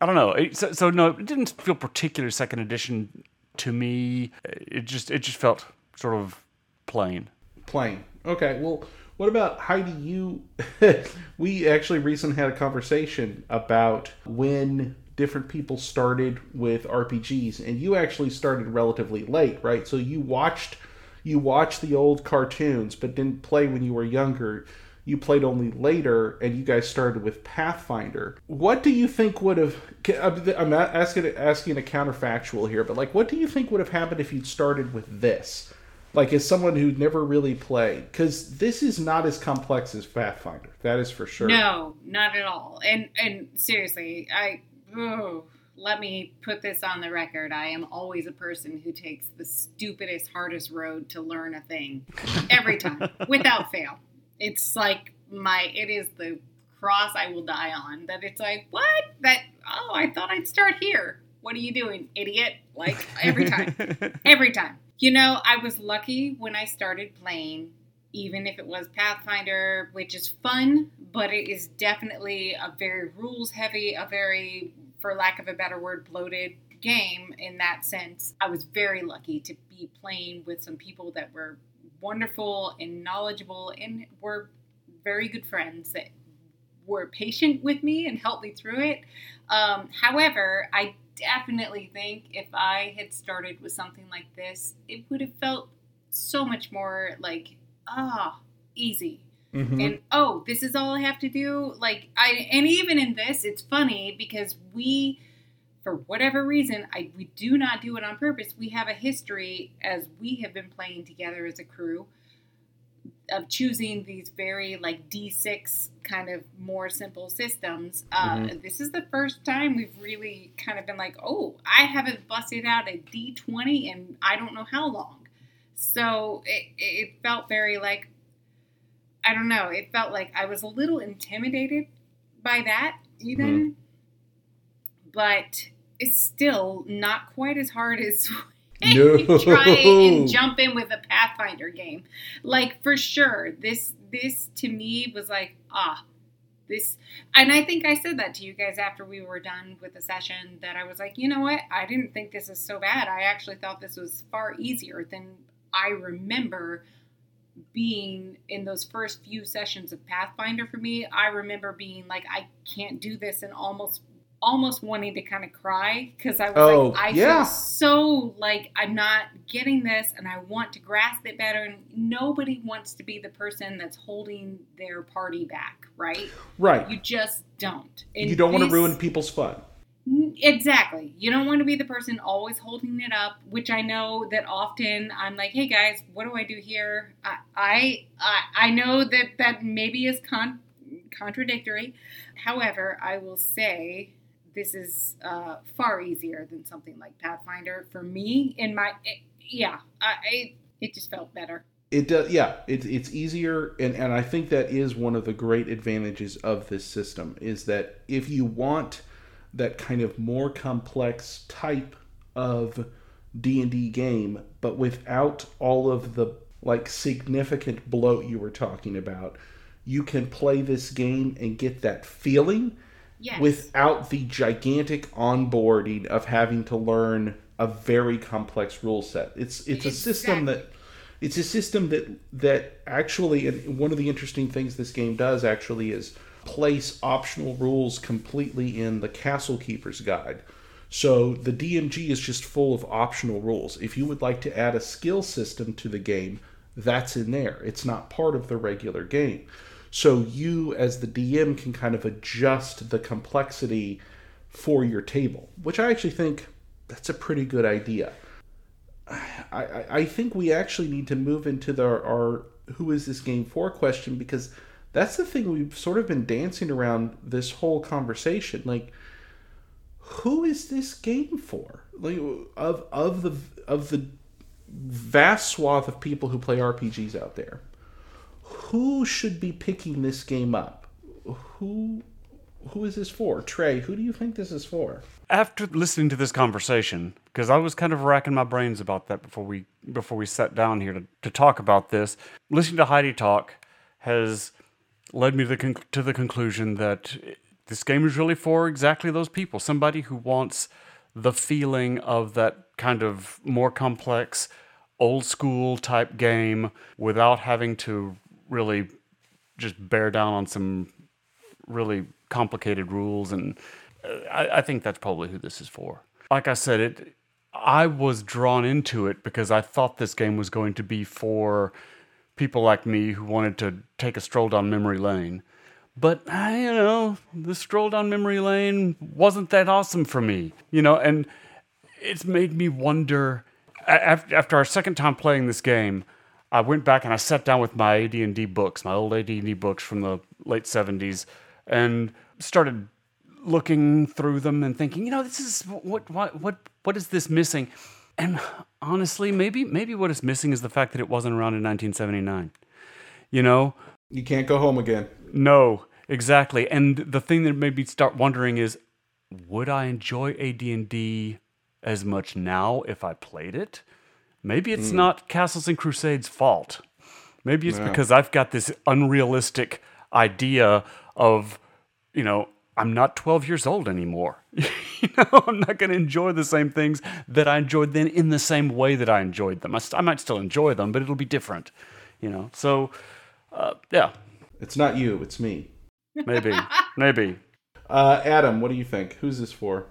I don't know. It, so, so no, it didn't feel particular second edition to me. It just, it just felt sort of plain. Plain. Okay. Well what about Heidi? You, (laughs) we actually recently had a conversation about when different people started with RPGs, and you actually started relatively late, right? So you watched you watched the old cartoons, but didn't play when you were younger. You played only later, and you guys started with Pathfinder. What do you think would have? I'm asking asking a counterfactual here, but like, what do you think would have happened if you'd started with this? Like as someone who never really played because this is not as complex as pathfinder that is for sure. No not at all. And and seriously i oh, let me put this on the record. I am always a person who takes the stupidest hardest road to learn a thing every time (laughs) without fail. It's like my it is the cross i will die on that it's like what? That oh i thought i'd start here. What are you doing idiot? Like every time. (laughs) Every time you know, I was lucky when I started playing, even if it was Pathfinder, which is fun, but it is definitely a very rules heavy, a very, for lack of a better word, bloated game in that sense. I was very lucky to be playing with some people that were wonderful and knowledgeable and were very good friends that were patient with me and helped me through it. Um, however, I definitely think if I had started with something like this, it would have felt so much more like, ah, oh, easy. Mm-hmm. And oh, this is all I have to do. Like I and even in this, it's funny because we for whatever reason, I we do not do it on purpose. We have a history as we have been playing together as a crew of choosing these very like D6 kind of more simple systems. Uh, mm-hmm. This is the first time we've really kind of been like, oh, I haven't busted out a D20 in I don't know how long. So it, it felt very like, I don't know, it felt like I was a little intimidated by that, even. Mm-hmm. But it's still not quite as hard as (laughs) (laughs) no. try and jump in with a Pathfinder game. Like for sure, this this to me was like ah, this, and I think I said that to you guys after we were done with the session that I was like, you know what, I didn't think this is so bad. I actually thought this was far easier than I remember being in those first few sessions of Pathfinder for me. I remember being like, I can't do this and almost almost wanting to kind of cry because I was oh, like, I yeah. feel so like I'm not getting this and I want to grasp it better. And nobody wants to be the person that's holding their party back, right? Right. You just don't. And you don't this, want to ruin people's fun. Exactly. You don't want to be the person always holding it up, which I know that often I'm like, hey guys, what do I do here? I I, I know that that maybe is con- contradictory. However, I will say this is uh, far easier than something like Pathfinder for me. In my, it, yeah, I, I, it just felt better. It does, yeah. It's it's easier, and and I think that is one of the great advantages of this system is that if you want that kind of more complex type of D and D game, but without all of the like significant bloat you were talking about, you can play this game and get that feeling Yes. without the gigantic onboarding of having to learn a very complex rule set. It's it's a system that it's a system that that actually and one of the interesting things this game does actually is place optional rules completely in the castle keeper's guide. So the DMG is just full of optional rules. If you would like to add a skill system to the game, that's in there. It's not part of the regular game. So you, as the DM, can kind of adjust the complexity for your table, which I actually think that's a pretty good idea. I, I, think we actually need to move into the, our who is this game for question because that's the thing we've sort of been dancing around this whole conversation. Like, who is this game for? Like, of of the of the vast swath of people who play RPGs out there, who should be picking this game up? Who who is this for? Trey, who do you think this is for? After listening to this conversation, because I was kind of racking my brains about that before we before we sat down here to, to talk about this, listening to Heidi talk has led me to the, to the conclusion that this game is really for exactly those people. Somebody who wants the feeling of that kind of more complex, old school type game without having to really just bear down on some really complicated rules. And uh, I, I think that's probably who this is for. Like I said, it. I was drawn into it because I thought this game was going to be for people like me who wanted to take a stroll down memory lane. But, uh, you know, the stroll down memory lane wasn't that awesome for me, you know, and it's made me wonder. After our second time playing this game, I went back and I sat down with my AD&D books, my old AD&D books from the late 70s, and started looking through them and thinking, you know, this is what what what what is this missing? And honestly, maybe maybe what is missing is the fact that it wasn't around in 1979. You know, you can't go home again. No, exactly. And the thing that made me start wondering is, would I enjoy AD&D as much now if I played it? Maybe it's mm. not Castles and Crusades' fault. Maybe it's yeah. because I've got this unrealistic idea of, you know, I'm not 12 years old anymore. (laughs) you know, I'm not going to enjoy the same things that I enjoyed then in the same way that I enjoyed them. I, st- I might still enjoy them, but it'll be different. You know, so uh, yeah. It's not you. It's me. Maybe. Maybe. (laughs) Uh, Adam, what do you think? Who's this for?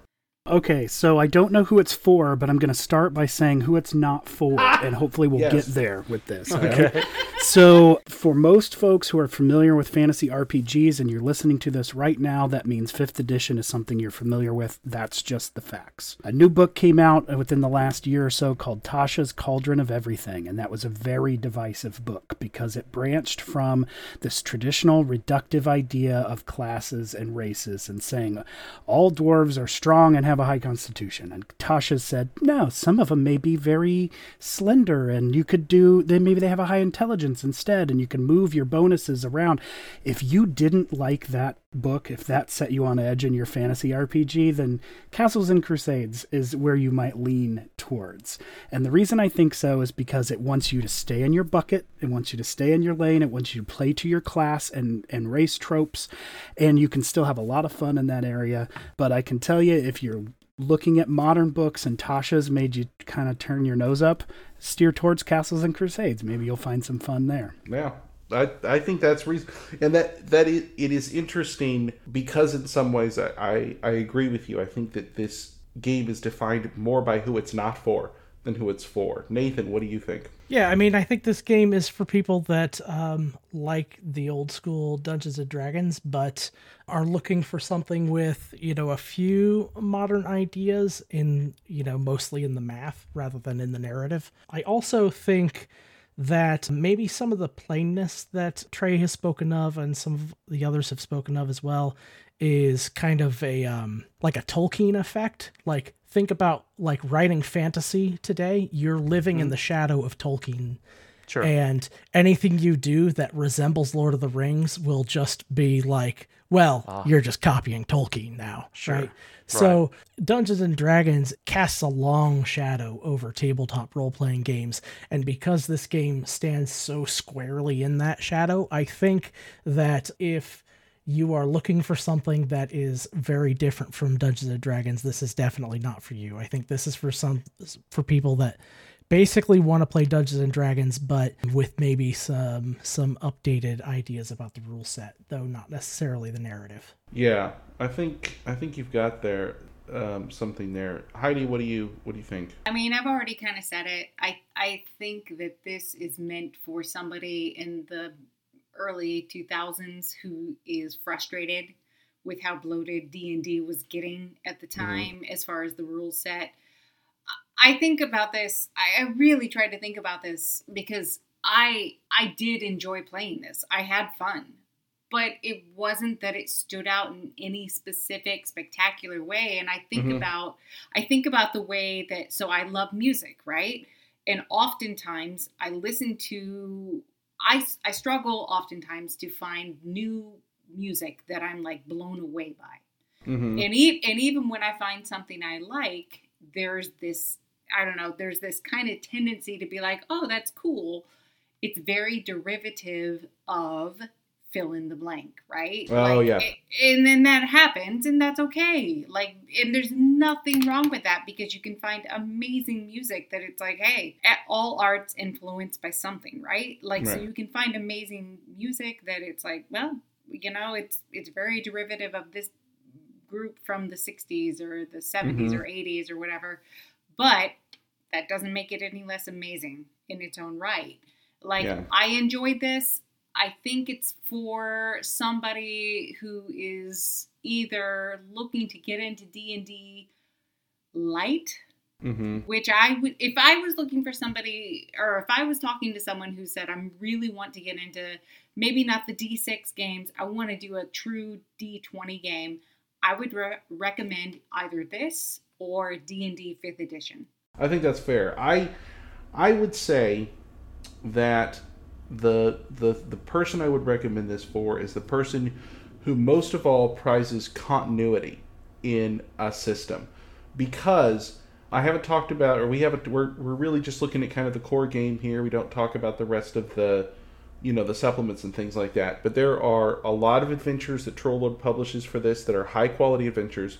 Okay, so I don't know who it's for, but I'm going to start by saying who it's not for, ah! and hopefully we'll yes. get there with this. Okay. so, for most folks who are familiar with fantasy RPGs and you're listening to this right now, that means 5th edition is something you're familiar with. That's just the facts. A new book came out within the last year or so called Tasha's Cauldron of Everything, and that was a very divisive book because it branched from this traditional reductive idea of classes and races and saying all dwarves are strong and have a high constitution. And Tasha said, no, some of them may be very slender, and you could do, then maybe they have a high intelligence instead, and you can move your bonuses around. If you didn't like that book, if that set you on edge in your fantasy RPG, then Castles and Crusades is where you might lean towards. And the reason I think so is because it wants you to stay in your bucket, it wants you to stay in your lane, it wants you to play to your class and, and race tropes, and you can still have a lot of fun in that area. But I can tell you, if you're looking at modern books and Tasha's made you kind of turn your nose up, steer towards Castles and Crusades. Maybe you'll find some fun there. Yeah. I, I think that's reason and that that it, it is interesting because in some ways I, I, I agree with you. I think that this game is defined more by who it's not for than who it's for. Nathan, what do you think? Yeah, I mean, I think this game is for people that um, like the old school Dungeons and Dragons, but are looking for something with, you know, a few modern ideas in, you know, mostly in the math rather than in the narrative. I also think that maybe some of the plainness that Trey has spoken of and some of the others have spoken of as well is kind of a um like a Tolkien effect. Like think about like writing fantasy today, you're living mm-hmm. in the shadow of Tolkien. Sure. And anything you do that resembles Lord of the Rings will just be like, well, ah. you're just copying Tolkien now, sure. right? So right. Dungeons and Dragons casts a long shadow over tabletop role playing games. And because this game stands so squarely in that shadow, I think that if you are looking for something that is very different from Dungeons and Dragons, this is definitely not for you. I think this is for some for people that basically want to play Dungeons and Dragons, but with maybe some some updated ideas about the rule set, though not necessarily the narrative. Yeah, I think I think you've got there um, something there. Heidi, what do you what do you think? I mean, I've already kind of said it. I I think that this is meant for somebody in the early 2000s who is frustrated with how bloated D&D was getting at the Mm-hmm. time mm-hmm. as far as the rule set. I think about this. I really tried to think about this because I I did enjoy playing this. I had fun. But it wasn't that it stood out in any specific spectacular way and I think Mhm. about I think about the way that so I love music, right? And oftentimes I listen to I I struggle oftentimes to find new music that I'm like blown away by. Mm-hmm. And, e- and even when I find something I like, there's this, I don't know, there's this kind of tendency to be like, oh, that's cool. It's very derivative of fill in the blank, right? Oh, like, yeah. it- and then that happens, and that's okay. Like, and there's nothing wrong with that because you can find amazing music that it's like, hey, all art's influenced by something, right? Like, so you can find amazing music that it's like, well, you know, it's it's very derivative of this group from the 60s or the 70s Mhm. or 80s or whatever. But that doesn't make it any less amazing in its own right. Like Yeah. I enjoyed this. I think it's for somebody who is either looking to get into D&D light Mm-hmm. which I would if I was looking for somebody or if I was talking to someone who said I really want to get into maybe not the D6 games, I want to do a true D20 game, I would re- recommend either this or D&D 5th edition. I think that's fair. I I would say that the the the person I would recommend this for is the person who most of all prizes continuity in a system because I haven't talked about or we haven't we're we're really just looking at kind of the core game here. We don't talk about the rest of the you know the supplements and things like that. But there are a lot of adventures that Troll Lord publishes for this that are high quality adventures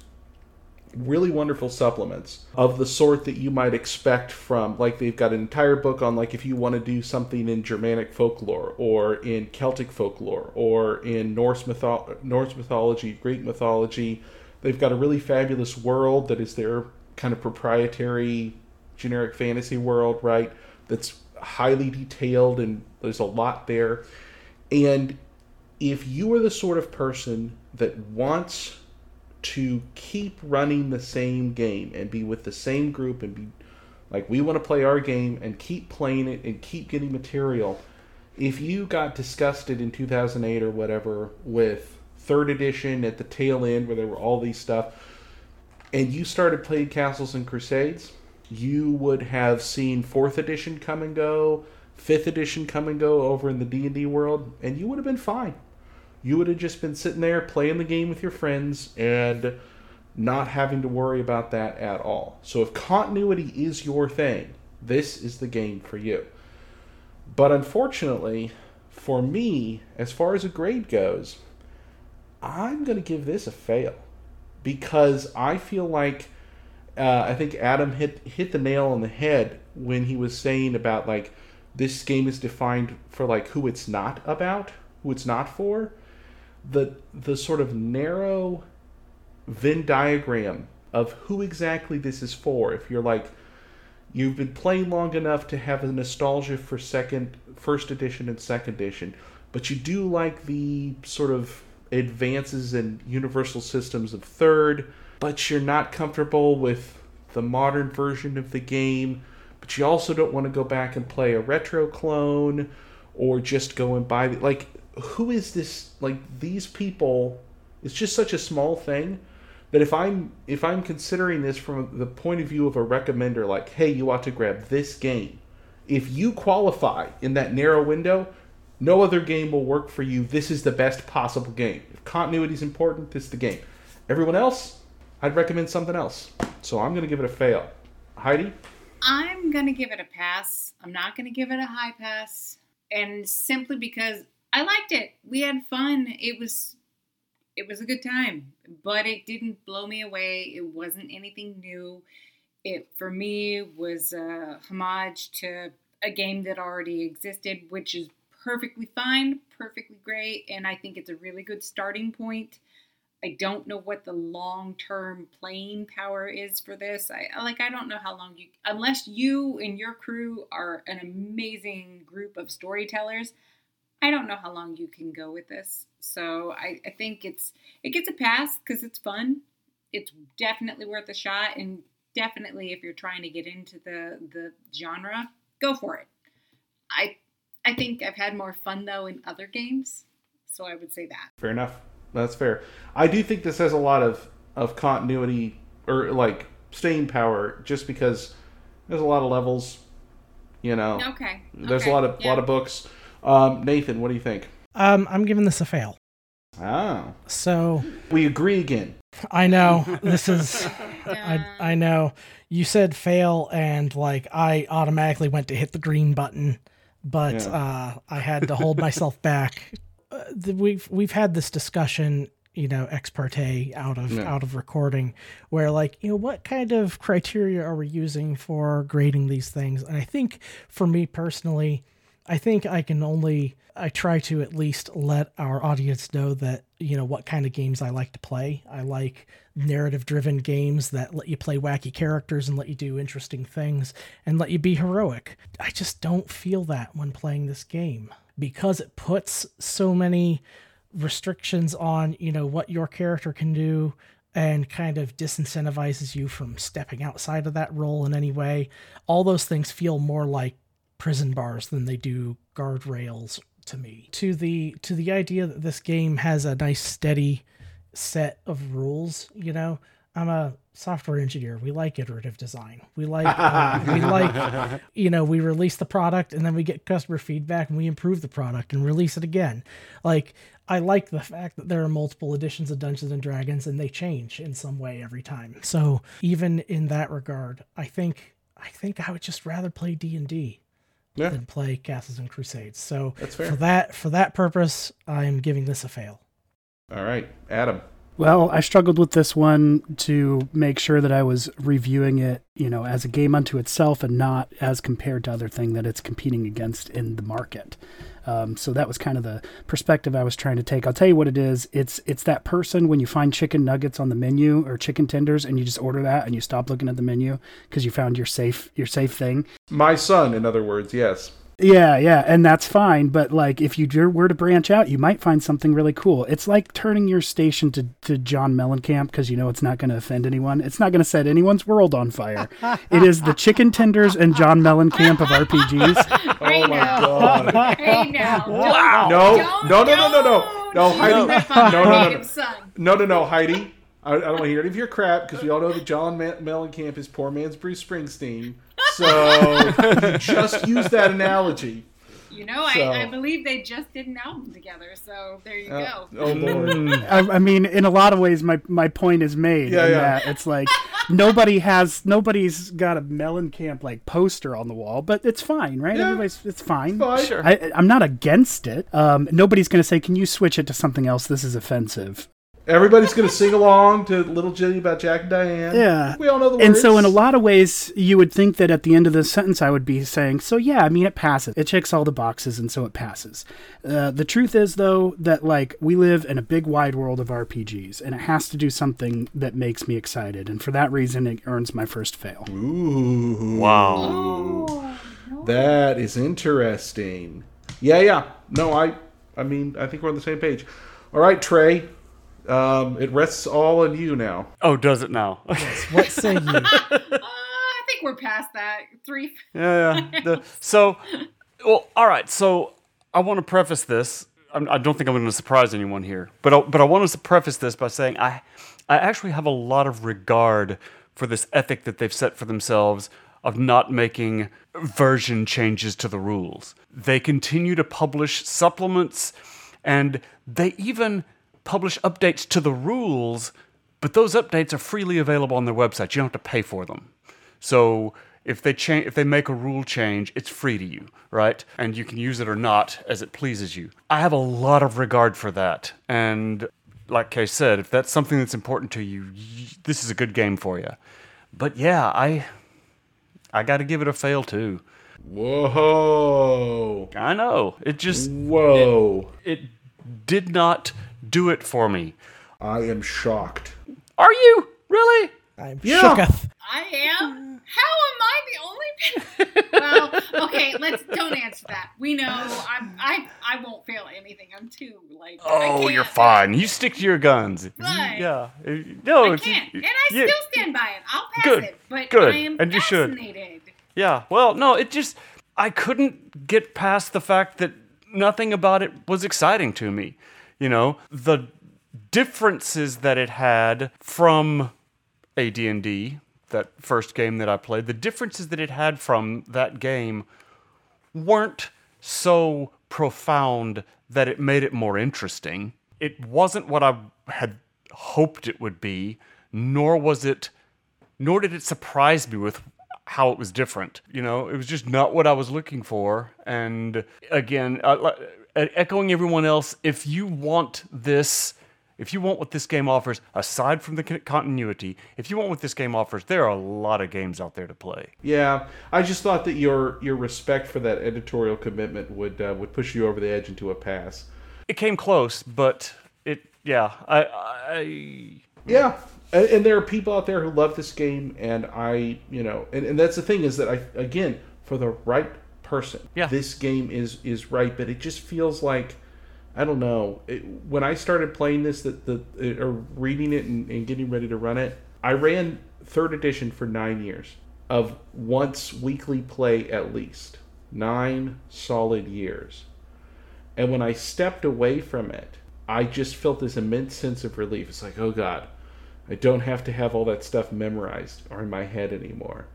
really wonderful supplements of the sort that you might expect from like they've got an entire book on like if you want to do something in Germanic folklore or in Celtic folklore or in Norse mytho- Norse mythology, Greek mythology. They've got a really fabulous world that is their kind of proprietary generic fantasy world, right? That's highly detailed and there's a lot there. And if you are the sort of person that wants to keep running the same game and be with the same group and be like we want to play our game and keep playing it and keep getting material. If you got disgusted in 2008 or whatever with third edition at the tail end where there were all these stuff and you started playing castles and crusades you would have seen fourth edition come and go fifth edition come and go over in the d&d world and you would have been fine you would have just been sitting there playing the game with your friends and not having to worry about that at all. So if continuity is your thing, this is the game for you. But unfortunately, for me, as far as a grade goes, I'm going to give this a fail because I feel like uh, I think Adam hit hit the nail on the head when he was saying about like this game is defined for like who it's not about, who it's not for the the sort of narrow Venn diagram of who exactly this is for. If you're like you've been playing long enough to have a nostalgia for second first edition and second edition, but you do like the sort of advances in universal systems of third, but you're not comfortable with the modern version of the game, but you also don't want to go back and play a retro clone or just go and buy the like who is this like these people it's just such a small thing that if i'm if i'm considering this from the point of view of a recommender like hey you ought to grab this game. If you qualify in that narrow window no other game will work for you. This is the best possible game. If continuity is important this is the game. Everyone else i'd recommend something else. So i'm going to give it a fail. Heidi? I'm going to give it a pass. I'm not going to give it a high pass. And simply because I liked it. We had fun. It was it was a good time, but it didn't blow me away. It wasn't anything new. It for me was a homage to a game that already existed, which is perfectly fine, perfectly great, and I think it's a really good starting point. I don't know what the long-term playing power is for this. I like I don't know how long you unless you and your crew are an amazing group of storytellers. I don't know how long you can go with this. So I, I think it's it gets a pass because it's fun. It's definitely worth a shot, and definitely if you're trying to get into the the genre, go for it. I I think I've had more fun though in other games, so I would say that. Fair enough. That's fair. I do think this has a lot of of continuity or like staying power, just because there's a lot of levels. You know, Okay. there's okay, a lot of yeah. lot of books. Um, Nathan, what do you think? Um, I'm giving this a fail. Oh. So we agree again. I know this is. (laughs) I I know you said fail, and like I automatically went to hit the green button, but Yeah. uh, I had to hold myself (laughs) back. Uh, the, we've we've had this discussion, you know, ex parte out of Yeah. out of recording, where like you know what kind of criteria are we using for grading these things? And I think for me personally, I think I can only I try to at least let our audience know that you know what kind of games I like to play. I like narrative driven games that let you play wacky characters and let you do interesting things and let you be heroic. I just don't feel that when playing this game because it puts so many restrictions on, you know, what your character can do and kind of disincentivizes you from stepping outside of that role in any way. All those things feel more like prison bars than they do guardrails to me. To the to the idea that this game has a nice steady set of rules, you know, I'm a software engineer. We like iterative design. We like uh, we (laughs) like you know, we release the product and then we get customer feedback and we improve the product and release it again. Like I like the fact that there are multiple editions of Dungeons and Dragons and they change in some way every time. So even in that regard, I think I think I would just rather play D and D Yeah. than play Castles and Crusades. So for that for that purpose, I'm giving this a fail. All right, Adam. Well, I struggled with this one to make sure that I was reviewing it, you know, as a game unto itself and not as compared to other thing that it's competing against in the market. Um, so that was kind of the perspective I was trying to take. I'll tell you what it is. It's it's that person when you find chicken nuggets on the menu or chicken tenders and you just order that and you stop looking at the menu because you found your safe your safe thing. My son, in other words, yes. Yeah, yeah, and that's fine. But like, if you were to branch out, you might find something really cool. It's like turning your station to, to John Mellencamp because you know it's not going to offend anyone. It's not going to set anyone's world on fire. (laughs) it is the chicken tenders and John Mellencamp of RPGs. Hey (laughs) Oh my now. god. (laughs) Hey now. Wow. Don't- No, no, no, no, no, no. No, Heidi. Don't rip on No, my no, no, native son. no, no, no, Heidi. I, I don't want to hear any of your crap because we all know that John Ma- Mellencamp is poor man's Bruce Springsteen. So you (laughs) just use that analogy. You know, So- I, I believe they just did an album together, so there you Uh, go. oh lord. (laughs) I, I mean, in a lot of ways, my, my point is made. Yeah, in yeah. That it's like nobody has nobody's got a Mellencamp like poster on the wall, but it's fine, right? Yeah. Everybody's it's fine. Fine. Sure. I, I'm not against it. Um, nobody's going to say, "Can you switch it to something else?" This is offensive. Everybody's gonna sing along to Little Jenny about Jack and Diane. Yeah. we all know the words. And so, in a lot of ways, you would think that at the end of this sentence, I would be saying, "So yeah, I mean, it passes. It checks all the boxes, and so it passes." Uh, the truth is, though, that like we live in a big, wide world of RPGs, and it has to do something that makes me excited, and for that reason, it earns my first fail. Ooh. Wow. Oh, no. That is interesting. Yeah, yeah. No, I I mean, I think we're on the same page. All right, Trey. Um, it rests all on you now. Oh, does it now? What say you? (laughs) Uh, I think we're past that. Three. yeah, yeah. (laughs) The- so, well, all right. So, I want to preface this. I'm, I don't think I'm going to surprise anyone here, but I, but I want to preface this by saying I I actually have a lot of regard for this ethic that they've set for themselves of not making version changes to the rules. They continue to publish supplements, and they even publish updates to the rules. But those updates are freely available on their website. You don't have to pay for them. So if they change, if they make a rule change, it's free to you, right? And you can use it or not as it pleases you. I have a lot of regard for that, and like Kay said, if that's something that's important to you, this is a good game for you. But yeah, I I got to give it a fail too. Whoa. I know it just Whoa. it did not do it for me. I am shocked. Are you really? I'm Yeah. shooketh. I am. How am I the only? well, okay. Let's don't answer that. We know I'm. I I won't fail anything. I'm too like. Oh, you're fine. You stick to your guns. You- Right. yeah. No, I can't, and I yeah. still stand by it. I'll pass Good, it, but good, I am and you should. Yeah, well, no, it just I couldn't get past the fact that nothing about it was exciting to me. You know, the differences that it had from AD&D, that first game that I played, the differences that it had from that game weren't so profound that it made it more interesting. It wasn't what I had hoped it would be, nor was it nor did it surprise me with how it was different. You know, it was just not what I was looking for. And again, echoing everyone else, if you want this, if you want what this game offers, aside from the continuity, if you want what this game offers, there are a lot of games out there to play. Yeah, I just thought that your your respect for that editorial commitment would uh, would push you over the edge into a pass. It came close, but it, yeah, I, I Yeah, and, and there are people out there who love this game, and I, you know, and, and that's the thing is that I again for the right person, Yeah. this game is is right, but it just feels like. I don't know. It, when I started playing this, that the uh, or reading it and, and getting ready to run it, I ran third edition for nine years of once weekly play at least nine solid years. And when I stepped away from it, I just felt this immense sense of relief. It's like, oh God, I don't have to have all that stuff memorized or in my head anymore.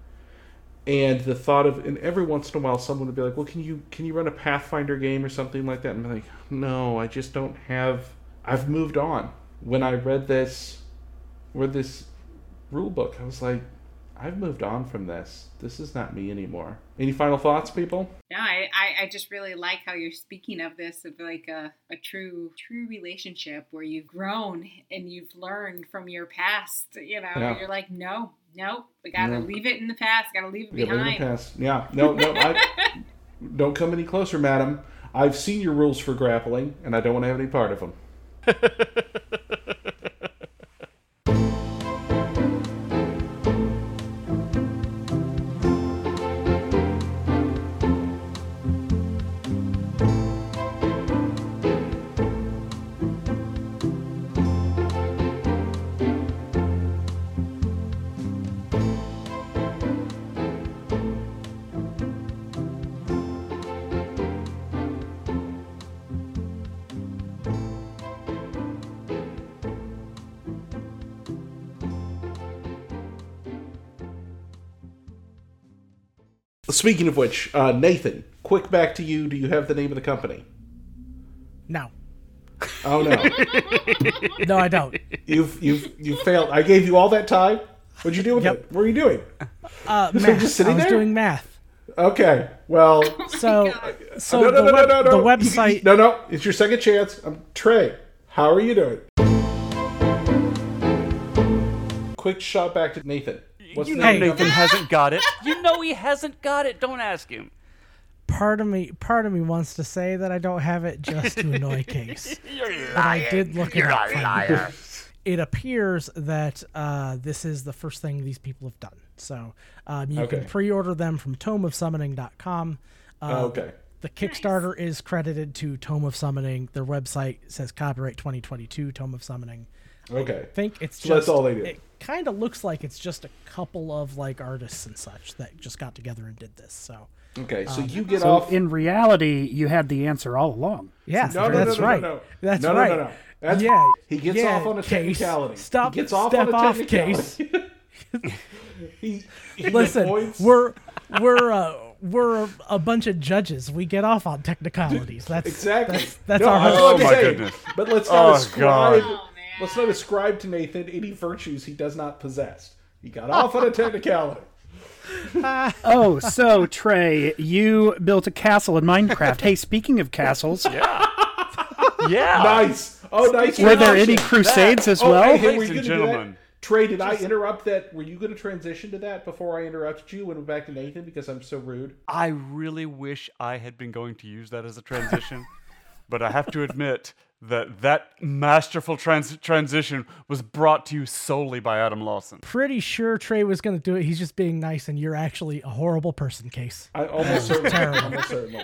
And the thought of, and every once in a while, someone would be like, "Well, can you can you run a Pathfinder game or something like that?" And I'm like, "No, I just don't have. I've moved on." When I read this, read this rule book, I was like, "I've moved on from this. This is not me anymore." Any final thoughts, people? No, I, I, I just really like how you're speaking of this of like a, a true true relationship where you've grown and you've learned from your past. You know, Yeah. you're like, no, no, we gotta Yeah. leave it in the past. Gotta leave it Yeah, leave it behind. past. Yeah, no, no, I, (laughs) don't come any closer, madam. I've seen your rules for grappling, and I don't want to have any part of them. (laughs) Speaking of which, uh, Nathan, quick back to you. Do you have the name of the company? No, Oh no, (laughs) no, I don't. you've you've you failed. I gave you all that time. What'd you do with Yep. it? What were you doing? Uh, (laughs) This math. just sitting I was there? doing math. Okay, well, (laughs) So, so no, no, the, no, web, no, no, the website. no, no, it's your second chance. I'm Trey. How are you doing? Quick shot back to Nathan. What's you the know name Nathan (laughs) hasn't got it. You know he hasn't got it. Don't ask him. part of me, part of me wants to say that I don't have it just to annoy (laughs) Case. You're But I did look it You're up. a liar. It appears that uh, this is the first thing these people have done. So um, you Okay. can pre-order them from tomeofsummoning.com. Uh, Oh, okay. The Kickstarter is credited to Tome of Summoning. Their website says copyright 2022 Tome of Summoning. Okay. I think it's just that's all they did. It kind of looks like it's just a couple of like artists and such that just got together and did this. So Okay. Um, So you get So off. in reality, you had the answer all along. yeah, No, no, no, that's no, no, right. no. That's No, no, right. no, no. That's- yeah, he gets yeah, off on a case. technicality. Stop. He gets off step on a off, technicality. case. (laughs) (laughs) he, he Listen, avoids- we're we're uh, we're a bunch of judges. We get off on technicalities. That's exactly. That's, that's No, our I was whole. Oh, gonna my say, goodness. But let's not Oh, ascribe. God. Man. Let's not ascribe to Nathan any virtues he does not possess. He got off on a technicality. (laughs) Oh, so Trey, you built a castle in Minecraft. hey, speaking of castles, (laughs) Yeah. yeah, Nice. Oh, nice. Were there any crusades as Oh, well? hey, hey, were Ladies you and gonna do that? gentlemen. Trey, did I interrupt that? Were you going to transition to that before I interrupted you and went back to Nathan because I'm so rude? I really wish I had been going to use that as a transition, but I have to admit that that masterful trans- transition was brought to you solely by Adam Lawson. Pretty sure Trey was going to do it. He's just being nice, and you're actually a horrible person, Case. I almost certainly, (laughs) Terrible. almost certainly.